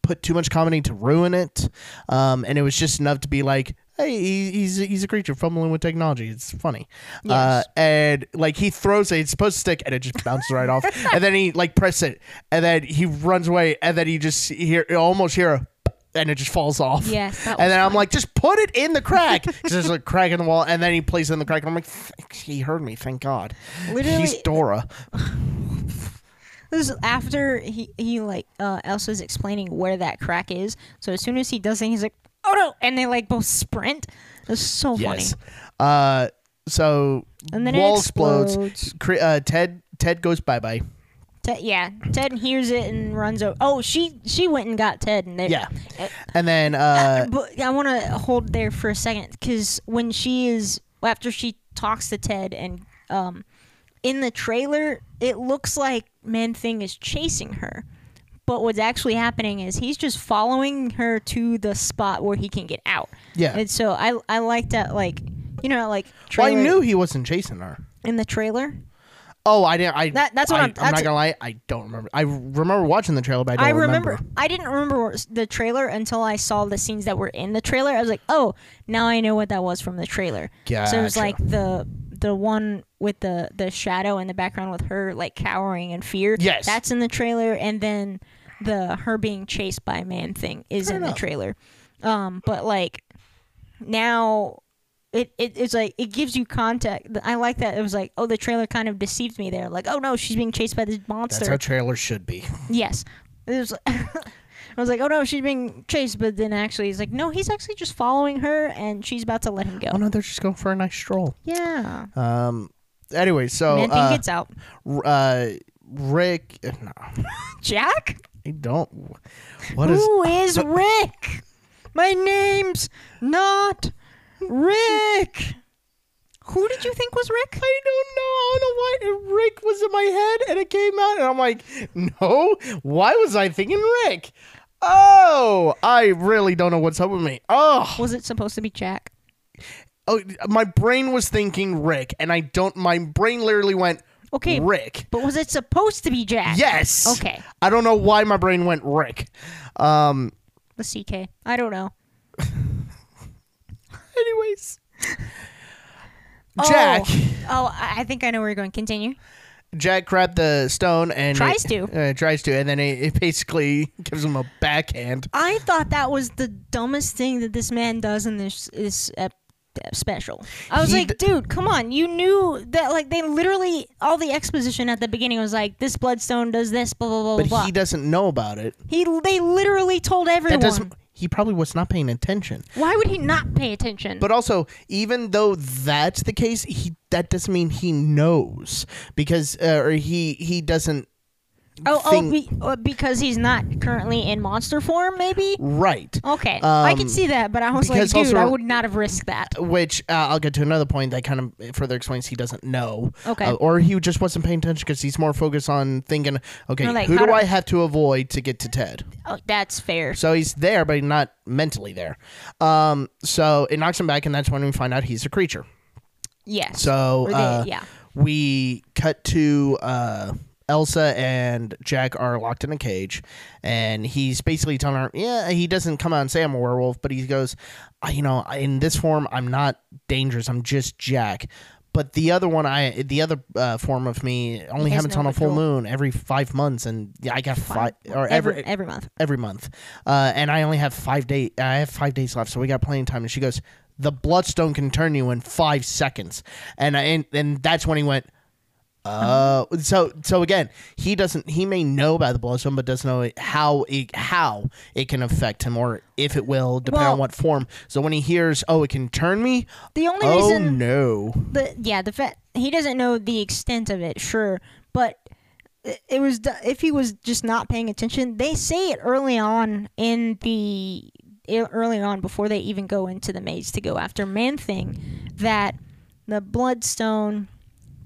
put too much comedy to ruin it, um, and it was just enough to be like, hey, he's he's a creature fumbling with technology. It's funny, uh, Yes. and like he throws it, it's supposed to stick, and it just bounces right off, and then he like press it, and then he runs away, and then he just hear almost hear a. And it just falls off. Yes, that and then I'm like, just put it in the crack. 'Cause there's a crack in the wall, and then he plays it in the crack. And I'm like, he heard me. Thank God. Literally, He's Dora. This is after he he like uh Elsa's explaining where that crack is. So as soon as he does it, he's like, "Oh no!" And they like both sprint. It's so funny. Uh, so And then wall explodes. Cre- Uh, Ted Ted goes bye bye. Ted, yeah, Ted hears it and runs over. Oh, she she went and got Ted, and they, Yeah, Uh, and then uh, but I want to hold there for a second because when she is after she talks to Ted and um in the trailer it looks like Man-Thing is chasing her, but what's actually happening is he's just following her to the spot where he can get out. yeah. And so I I like that like you know like Well, I knew he wasn't chasing her. in the trailer. Oh, I didn't. I That- that's what I, I'm- I'm not gonna lie. I don't remember. I remember watching the trailer, but I I don't remember, I didn't remember the trailer until I saw the scenes that were in the trailer. I was like, oh, now I know what that was from the trailer. Yeah. So it was like the the one with the the shadow in the background with her like cowering in fear. Yes. that's in the trailer, and then the her being chased by man thing is Fair in enough. the trailer. Um, but like now. It, it, it's like it gives you context. I like that it was like oh the trailer kind of deceived me there like oh no she's being chased by this monster That's how trailers should be. Yes. It was. I was like, oh no, she's being chased, but then actually, he's like, no, he's actually just following her, and she's about to let him go. Oh no, they're just going for a nice stroll. Yeah. Um. Anyway, so Man uh, gets out. Uh, Rick. uh, No, Jack? I don't. What is? Who is Rick? My name's not Rick. Who did you think was Rick? I don't know. I don't know why Rick was in my head and it came out, and I'm like, no. Why was I thinking Rick? Oh, I really don't know what's up with me. Oh, Was it supposed to be Jack? oh, my brain was thinking Rick, and I don't. My brain literally went Okay, Rick. but was it supposed to be Jack? Yes. Okay. I don't know why my brain went Rick. Um. The CK. I don't know. Anyways, Jack. Oh, I I think I know where you're going. Continue. Jack grabbed the stone and Tries to. uh, tries to, and then it, it basically gives him a backhand. I thought that was the dumbest thing that this man does in this this ep- special. I was He like, d- dude, come on! You knew that like they literally all the exposition at the beginning was like this bloodstone does this, blah blah blah But blah. he doesn't know about it. he they literally told everyone. That doesn't. He probably was not paying attention. Why would he not pay attention? But also, even though that's the case, he that doesn't mean he knows because uh, or he he doesn't. Oh, oh, be, uh, because he's not currently in monster form, maybe. right. Okay, I Um, can see that, but I was like, dude, also- I would not have risked that. Which uh, I'll get to another point that kind of further explains he doesn't know. Okay. Uh, or he just wasn't paying attention because he's more focused on thinking, okay, like, who do do- I have to avoid to get to Ted? Oh, that's fair. So he's there, but not mentally there. Um, so it knocks him back, and that's when we find out he's a creature. Yes. So they- uh, yeah. we cut to uh, Elsa and Jack are locked in a cage, and he's basically telling her, yeah, he doesn't come out and say I'm a werewolf, but he goes, "I- you know, in this form, I'm not dangerous. I'm just Jack. But the other one, I the other uh, form of me only happens no on a full moon every five months, and yeah, I got five, or every every every month. every month, uh, and I only have five day. I have five days left, so we got plenty of time. And she goes, "The bloodstone can turn you in five seconds," and I, and, and that's when he went. Uh, so so again, he doesn't. He may know about the bloodstone, but doesn't know how it how it can affect him, or if it will, depending Well- on what form. So when he hears, "Oh, it can turn me," The only oh reason no, the yeah the fact he doesn't know the extent of it sure but it, it was if he was just not paying attention they say it early on in the early on before they even go into the maze to go after man thing that the bloodstone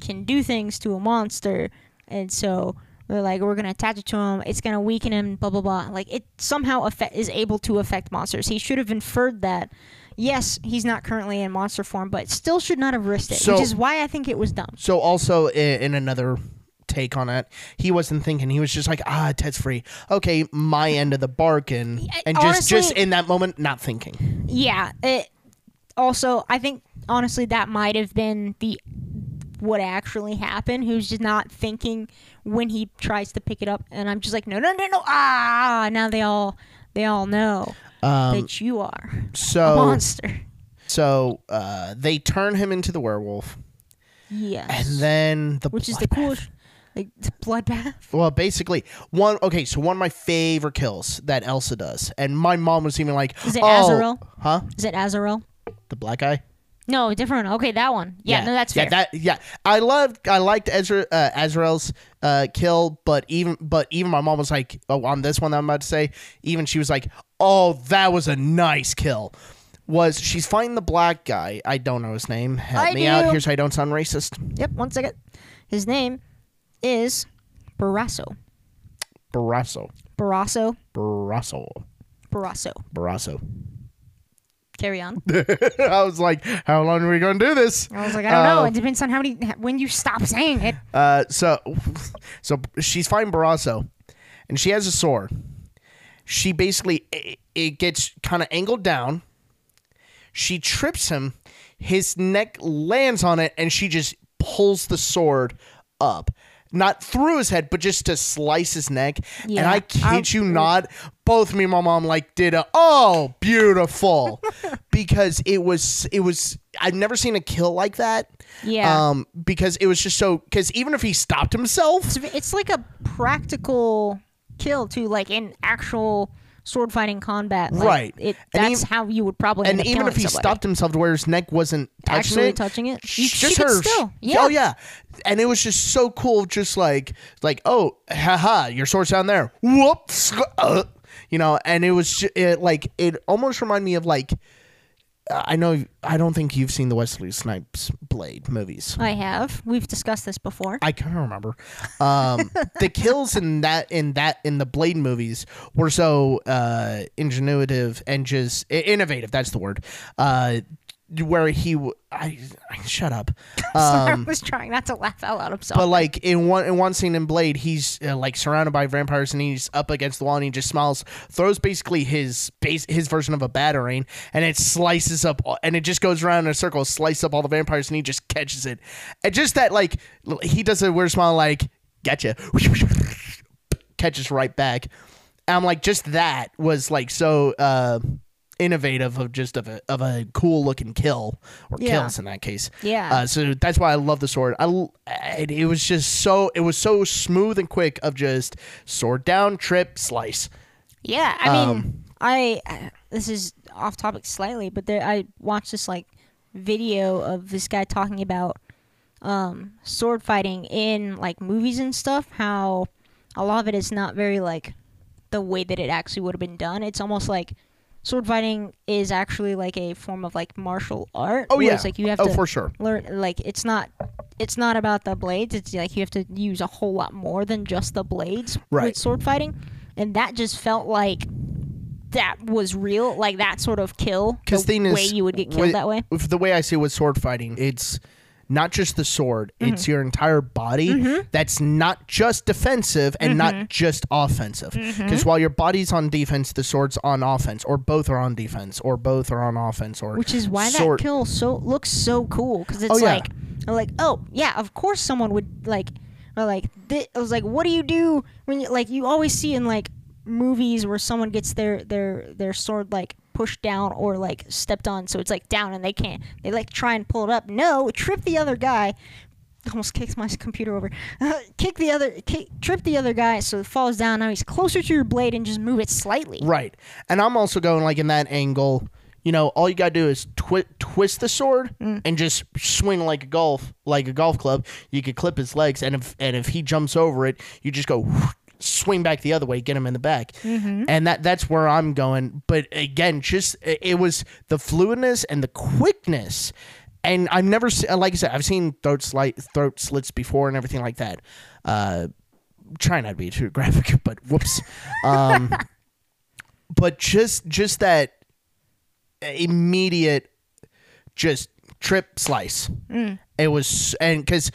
can do things to a monster. And so they're like we're gonna attach it to him. It's gonna weaken him blah blah blah. Like it somehow affect, is able to affect monsters. He should have inferred that. Yes he's not currently in monster form but still should not have risked it So- which is why i think it was dumb. So also in, in another take on it, he wasn't thinking. He was just like, "Ah, Ted's free. Okay, my end of the bargain," and just just in that moment, not thinking. yeah it also i think honestly that might have been the what actually happened who's just not thinking when he tries to pick it up and i'm just like no no no no ah now they all they all know Um, that you are a so monster so uh, they turn him into the werewolf, yes and then the which is the coolest like bloodbath Well, basically, one okay. So one of my favorite kills that Elsa does, and my mom was even like, Is it "Oh, Azrael? Huh? is it azarel The black guy? No different okay that one yeah, no that's fair. yeah, that yeah. I loved I liked Ezra uh, Azrael's uh, kill, but even but even my mom was like, oh, on this one that I'm about to say, even she was like, oh, that was a nice kill. Was she's fighting the black guy? I don't know his name. Help I me out. do. Here's how I don't sound racist. yep one second his name is Barasso. Barrasso. Barasso. Barrasso. Barasso. Barrasso. Carry on. I was like, how long are we gonna do this? I was like, I don't know. Uh, It depends on how many when you stop saying it. Uh, so, so she's fighting Barrasso, and she has a sword. She basically it, it gets kind of angled down. She trips him. his neck lands on it, and she just pulls the sword up. Not through his head, but just to slice his neck. And I kid I- you not, both me and my mom like did a oh beautiful because it was it was I've never seen a kill like that. Yeah. Um, because it was just so because even if he stopped himself, It's, it's like a practical kill too, like in actual sword fighting combat. Like, Right. It that's ev- how you would probably and even if he somebody. stopped himself to where his neck wasn't touching actually it, touching it, you, just she could her- still. Yeah. Oh yeah. And it was just so cool, just like like oh haha, your sword's down there. Whoops. Uh, you know, and it was ju- it, like it almost reminded me of like I know I don't think you've seen the Wesley Snipes Blade movies. I have. We've discussed this before. I can't remember. Um, the kills in that in that in the Blade movies were so uh, ingenuitive and just innovative. That's the word. Uh, where he, w- I, I shut up. I Um, was trying not to laugh out loud. I'm sorry. but like in one in one scene in Blade, he's uh, like surrounded by vampires and he's up against the wall and he just smiles, throws basically his base his version of a battering, and it slices up all- and it just goes around in a circle, slices up all the vampires, and he just catches it, and just that like l- he does a weird smile like gotcha, catches right back. And I'm like, just that was like so uh, innovative of just of a of a cool looking kill or Yeah. kills in that case. yeah. Uh, so that's why I love the sword. I it, it was just so it was so smooth and quick of just sword down, trip, slice. Yeah, I mean, Um, I this is off topic slightly, but there I watched this like video of this guy talking about um sword fighting in like movies and stuff. How a lot of it is not very like the way that it actually would have been done. It's almost like sword fighting is actually like a form of like martial art. Oh yeah, it's like you have oh to for sure. learn like it's not it's not about the blades it's like you have to use a whole lot more than just the blades Right. with sword fighting and that just felt like that was real like that sort of kill Because the thing way is, you would get killed with- that way the way I see it with sword fighting, it's not just the sword; Mm-hmm. it's your entire body. That's not just defensive and Mm-hmm. not just offensive. Because while your body's on defense, the sword's on offense, or both are on defense, or both are on offense, or which is why sword- that kill so looks so cool because it's Oh, yeah. like like oh yeah of course someone would like or like I was like what do you do when you like you always see in like movies where someone gets their their their sword like pushed down or like stepped on so it's like down and they can't they like try and pull it up no trip the other guy almost kicks my computer over kick the other kick, trip the other guy so it falls down now he's closer to your blade and just move it slightly Right. And I'm also going like in that angle, you know, all you got to do is twi- twist the sword Mm. and just swing like a golf like a golf club. You could clip his legs and if and if he jumps over it, you just go swing back the other way, get him in the back. Mm-hmm. And that that's where I'm going, but again, just it was the fluidness and the quickness. And I've never seen, like I said, I've seen throat slit, throat slits before and everything like that. Uh, try not to be too graphic, but whoops. Um, but just just that immediate just trip slice it was and because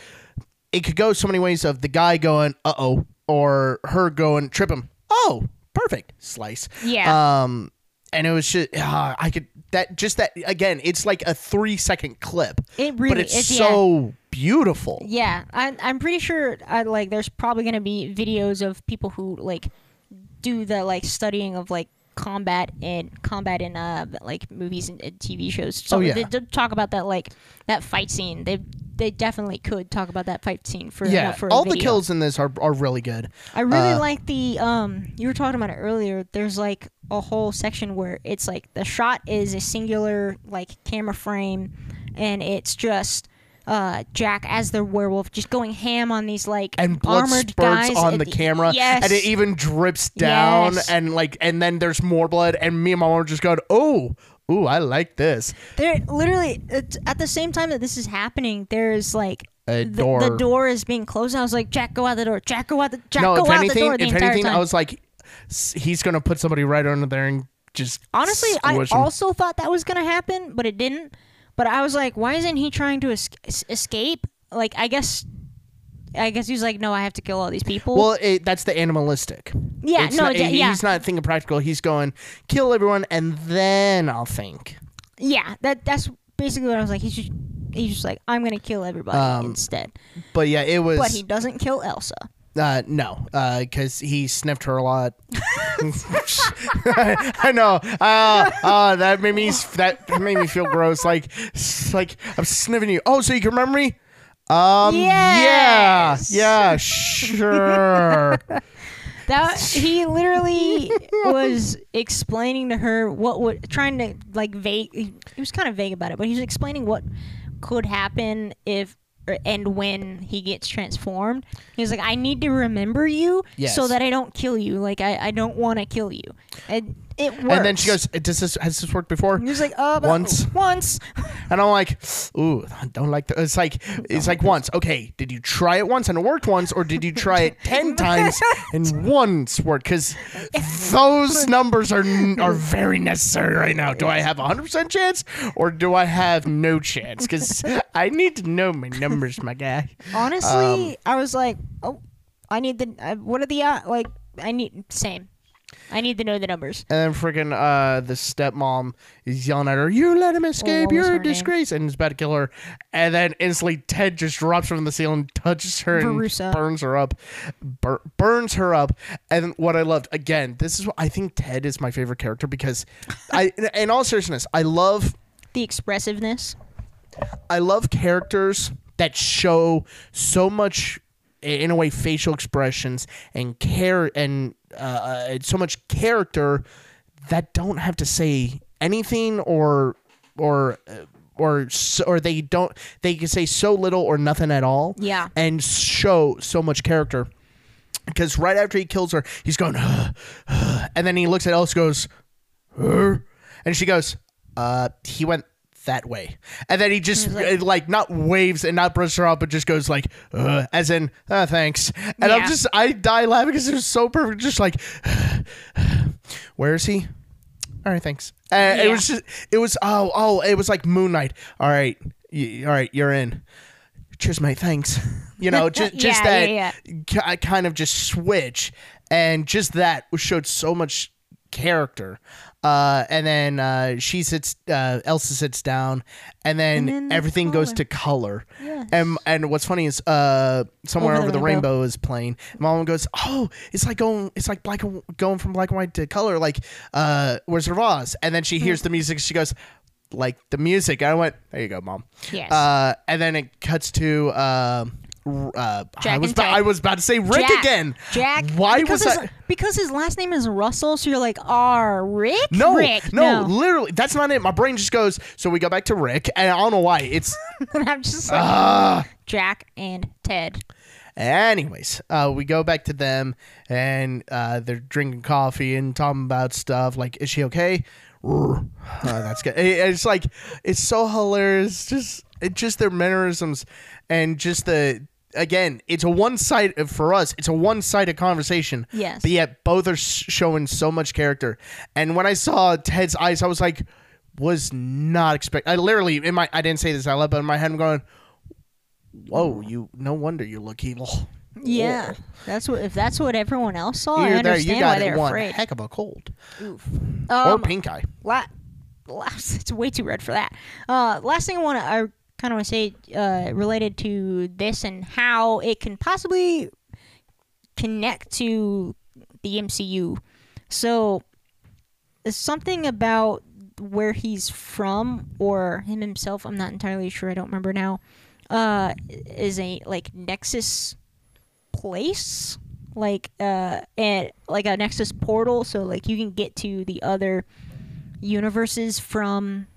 it could go so many ways of the guy going uh-oh or her going trip him oh perfect slice yeah um and it was just uh, i could that just that again it's like a three second clip it really but it's, it's yeah. so beautiful Yeah, I, I'm pretty sure. I like. There's probably gonna be videos of people who like do the like studying of like combat and combat in uh like movies and, and TV shows. So Oh, yeah. they, they talk about that like that fight scene. They they definitely could talk about that fight scene for yeah for a all the kills in this are, are really good I really uh, like the um you were talking about it earlier. There's like a whole section where it's like the shot is a singular like camera frame and it's just uh Jack as the werewolf just going ham on these like and blood armored spurts guys on and- the camera Yes. and it even drips down Yes. and like and then there's more blood and me and my mom are just going oh ooh i like this There literally at the same time that this is happening, there's like a the, door the door is being closed. I was like, Jack, go out the door. Jack, go out the Jack, no go if out anything the door the if anything time. i was like he's gonna put somebody right under there and just Honestly, I 'em. also thought that was gonna happen, but it didn't. But I was like, why isn't he trying to es- escape? Like, I guess, I guess he's like, no, I have to kill all these people. well it, that's the animalistic yeah, It's no, not- yeah, yeah, he's not thinking practical he's going kill everyone and then i'll think yeah. That that's basically what I was like. He's just he's just like I'm gonna kill everybody Um, instead, But yeah, it was. but he doesn't kill Elsa. Uh, no, because he sniffed her a lot. I know. Uh, uh, that made me that made me feel gross. Like, like I'm sniffing you. Oh, so you can remember me? Um, Yes. yeah, yeah, sure. That he literally was explaining to her what would trying to like vague. He was kind of vague about it, but he was explaining what could happen if or, and when he gets transformed. He was like, "I need to remember you Yes. so that I don't kill you. Like I, I don't want to kill you." And it works. and then she goes, "Does this has this worked before?" He was like, "Uh, Once. once." And I'm like, "Ooh, I don't like that." It's like it's like once. Okay, did you try it once and it worked once, or did you try it ten times and once worked? Because those numbers are are very necessary right now. Do I have a hundred percent chance, or do I have no chance? Because I need to know my numbers, my guy. Honestly, Um, I was like, "Oh, I need the uh, what are the uh, like? I need same. I need to know the numbers." And then freaking uh, the stepmom is yelling at her, "You let him escape! was You're a name? disgrace!" And is about to kill her. And then instantly, Ted just drops from the ceiling, touches her, and burns her up, bur- burns her up. And what I loved again, this is what I think Ted is my favorite character because I, in all seriousness, I love The expressiveness. I love characters that show so much in a way facial expressions and care and uh, uh, so much character that don't have to say anything or or uh, or or they don't they can say so little or nothing at all Yeah. and show so much character because right after he kills her he's going and then he looks at Elsa goes "Huh?" and she goes uh he went that way. And then he just uh, like, not waves and not brushes her off but just goes like uh, as in uh, thanks. And i'm just i die laughing because it was so perfect just like where is he? All right thanks. And it was just it was oh oh it was like moon knight. All right y- all right you're in. Cheers mate thanks. You know just just Yeah, that yeah, ki- kind of just switch. And just that showed so much character uh, and then uh, she sits uh, elsa sits down and then, And then the everything goes to color Yes. and and what's funny is uh somewhere over, Over the, the rainbow. rainbow. is playing mom goes oh it's like going it's like black and going from black and white to color like uh wizard of oz and then she Hmm. hears the music she goes like the music i went there you go mom Yes. uh, and then it cuts to uh, r- uh, I was ba- I was about to say Rick Jack. again. Jack. Why because was his, I? Because his last name is Russell, so you're like, ah, Rick? No, Rick. no, literally, that's not it. My brain just goes. So we go back to Rick, and I don't know why. It's I'm just like, uh, Jack and Ted. Anyways, uh, we go back to them, and uh, they're drinking coffee and talking about stuff. Like, is she okay? Uh, that's good. It- it's like it's so hilarious. Just it just their mannerisms and just the again. It's a one side for us. It's a one sided conversation. Yes. But yet both are showing so much character. And when I saw Ted's eyes, I was like, was not expect. I literally in my I didn't say this out loud, but in my head I'm going. Whoa! You no wonder you look evil. Yeah. That's what if that's what everyone else saw, I You're there. understand You why they're one afraid. heck of a cold or Um, pink eye. la- la- it's way too red for that. Uh, last thing I want to, I kind of want to say, uh, related to this and how it can possibly connect to the MCU. So, something about where he's from or him himself. I'm not entirely sure. I don't remember now. Uh, is a like Nexus place like uh and like a nexus portal so like you can get to the other universes from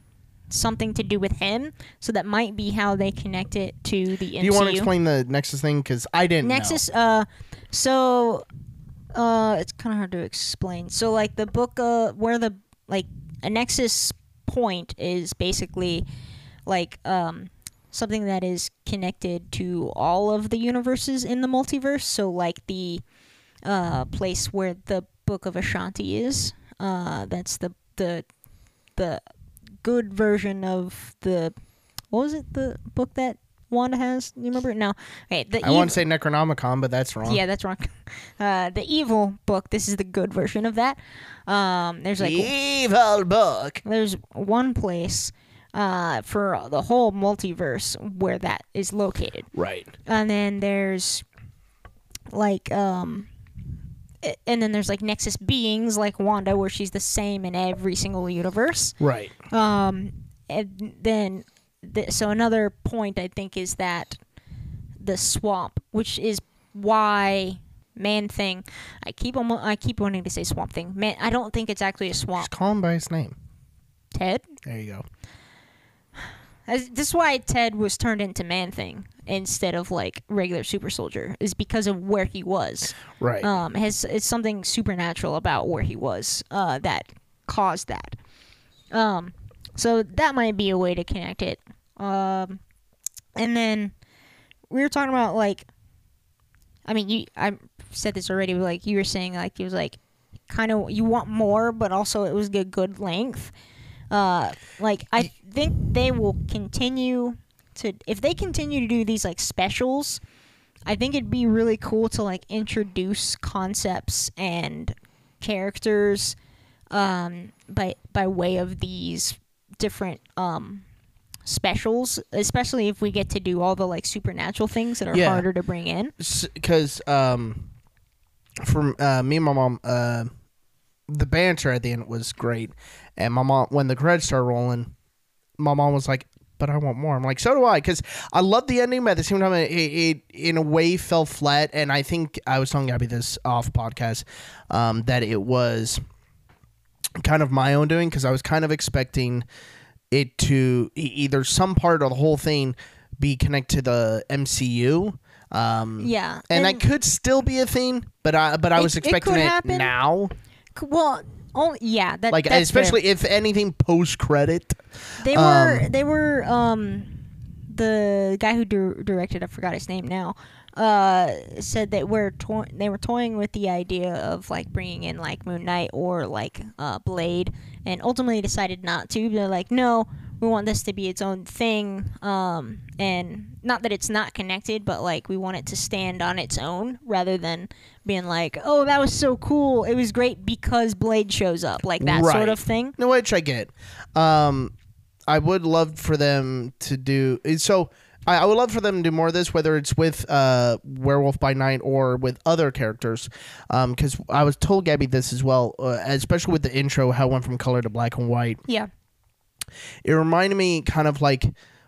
something to do with him so that might be how they connect it to the MCU. Do you want to explain the Nexus thing? Because I didn't. know. Nexus uh so uh it's kind of hard to explain. So like the book uh where the like a Nexus point is basically like um something that is connected to all of the universes in the multiverse. So like the uh place where the book of Vishanti is. Uh that's the the the good version of the what was it the book that Wanda has? You remember it? No. Okay, the I want ev- to say Necronomicon, but that's wrong. yeah, that's wrong. Uh, the evil book. This is the good version of that. Um, there's like Evil book. there's one place uh, for the whole multiverse where that is located. Right. And then there's like um and then there's like Nexus beings like Wanda where she's the same in every single universe. Right. Um and then th- so another point I think is that the swamp, which is why Man-Thing. I keep almo- I keep wanting to say Swamp Thing. Man, I don't think it's actually a Just swamp. call him by his name. Ted. There you go. This is why Ted was turned into Man Thing instead of like regular super soldier is because of where he was. Right. Um, has it's something supernatural about where he was uh, that caused that. Um, so that might be a way to connect it. Um, and then we were talking about like, I mean, you I said this already. But like you were saying, like it was like kind of you want more, but also it was a good length. Uh, like I think they will continue to if they continue to do these like specials. I think it'd be really cool to like introduce concepts and characters um, by by way of these different um, specials, especially if we get to do all the like supernatural things that are Yeah. harder to bring in. because um, from uh, me and my mom, uh, the banter at the end was great, and my mom when the credits started rolling, my mom was like, "But I want more." I'm like, "So do I," because I love the ending, but at the same time, it, it in a way fell flat, and I think I was telling Gabby this off podcast um, that it was kind of my own doing because I was kind of expecting it to either some part or the whole thing be connected to the MCU. Um, Yeah, and, that could still be a thing, but I but I It- was it expecting it, happen. now. Well, oh yeah, that Like that's fair. especially if anything post credit. They were Um, they were um the guy who dir- directed I forgot his name now uh said that we're to- they were toying with the idea of like bringing in like Moon Knight or like uh Blade and ultimately decided not to they're like no we want this to be its own thing um and not that it's not connected but like we want it to stand on its own rather than being like oh that was so cool it was great because Blade shows up like that Right. sort of thing No, which I get. Um, I would love for them to do so. I, I would love for them to do more of this, whether it's with uh, Werewolf by Night or with other characters. Because I was told Gabby this as well, uh, especially with the intro, how it went from color to black and white. yeah It reminded me kind of like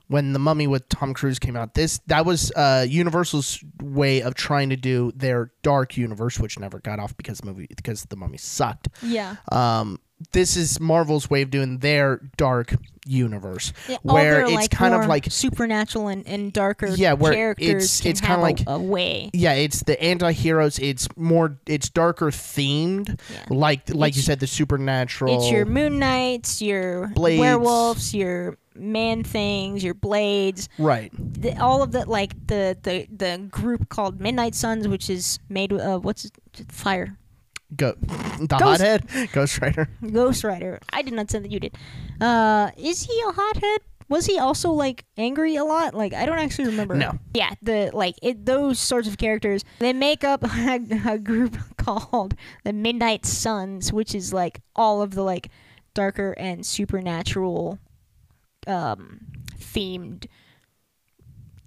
when the Mummy with Tom Cruise came out. This that was uh, Universal's way of trying to do their dark universe, which never got off because the movie because the Mummy sucked. yeah Um, this is Marvel's way of doing their dark universe, Yeah, where it's like, kind of like supernatural and, and darker Yeah, where characters it's- it's kinda like- a, a way. yeah, it's the anti-heroes. It's more, it's darker themed, Yeah. like like you said, the supernatural. It's your Moon Knights, your Blades. werewolves, your man things, your blades, right. the, all of the like the, the the group called Midnight Suns, which is made of what's it? fire Go the Ghost- hothead, Ghost Rider. Ghost Rider. I did not say that you did. Uh, is he a hothead? Was he also like angry a lot? Like I don't actually remember. No. Yeah, the like it, those sorts of characters. They make up a, a group called the Midnight Suns, which is like all of the like darker and supernatural, um, themed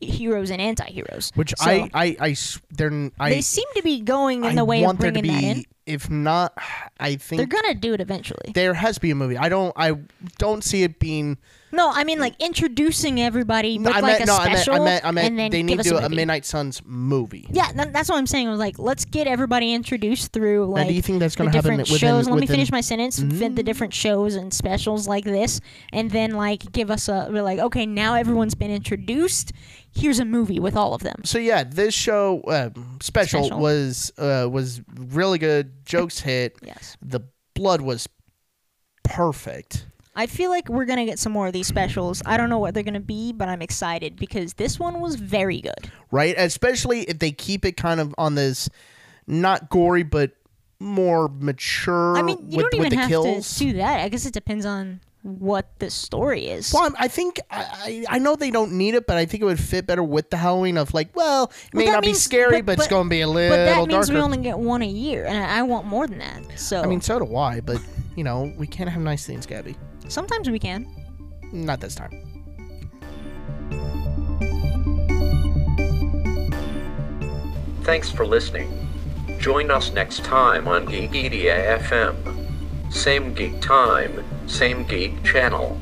heroes and anti-heroes. Which So, I they're, n- I, they seem to be going in I the way of want there to bringing that in. If not, I think They're gonna do it eventually. there has to be a movie. I don't, I don't see it being. No, I mean like introducing everybody with I like meant, a no, I meant, I meant, I meant and then they give need us to do a, a. Midnight Suns movie. Yeah, tha- that's what I'm saying. Was like, let's get everybody introduced through Now, do you think that's going to happen different within? shows. Let me finish my sentence. Fit the mm. different shows and specials like this, and then like give us a. We're like, okay, now everyone's been introduced. Here's a movie with all of them. So yeah, this show uh, special, Special. was uh, was really good. Jokes hit. Yes, The blood was perfect. I feel like we're gonna get some more of these specials. I don't know what they're gonna be, but I'm excited because this one was very good. right? Especially if they keep it kind of on this not gory but more mature I mean, you with, don't even the have kills. to do that. I guess it depends on what the story is. well, I'm- I think I, I I know they don't need it, but I think it would fit better with the Halloween of like, well, it may that not be scary, but- but, it's going to be a little But that means darker. we only get one a year, and I I want more than that. So I mean, so do I, but you know, we can't have nice things, Gabby. sometimes we can. Not this time. Thanks for listening. Join us next time on Geekedia FM. Same geek time, same geek channel.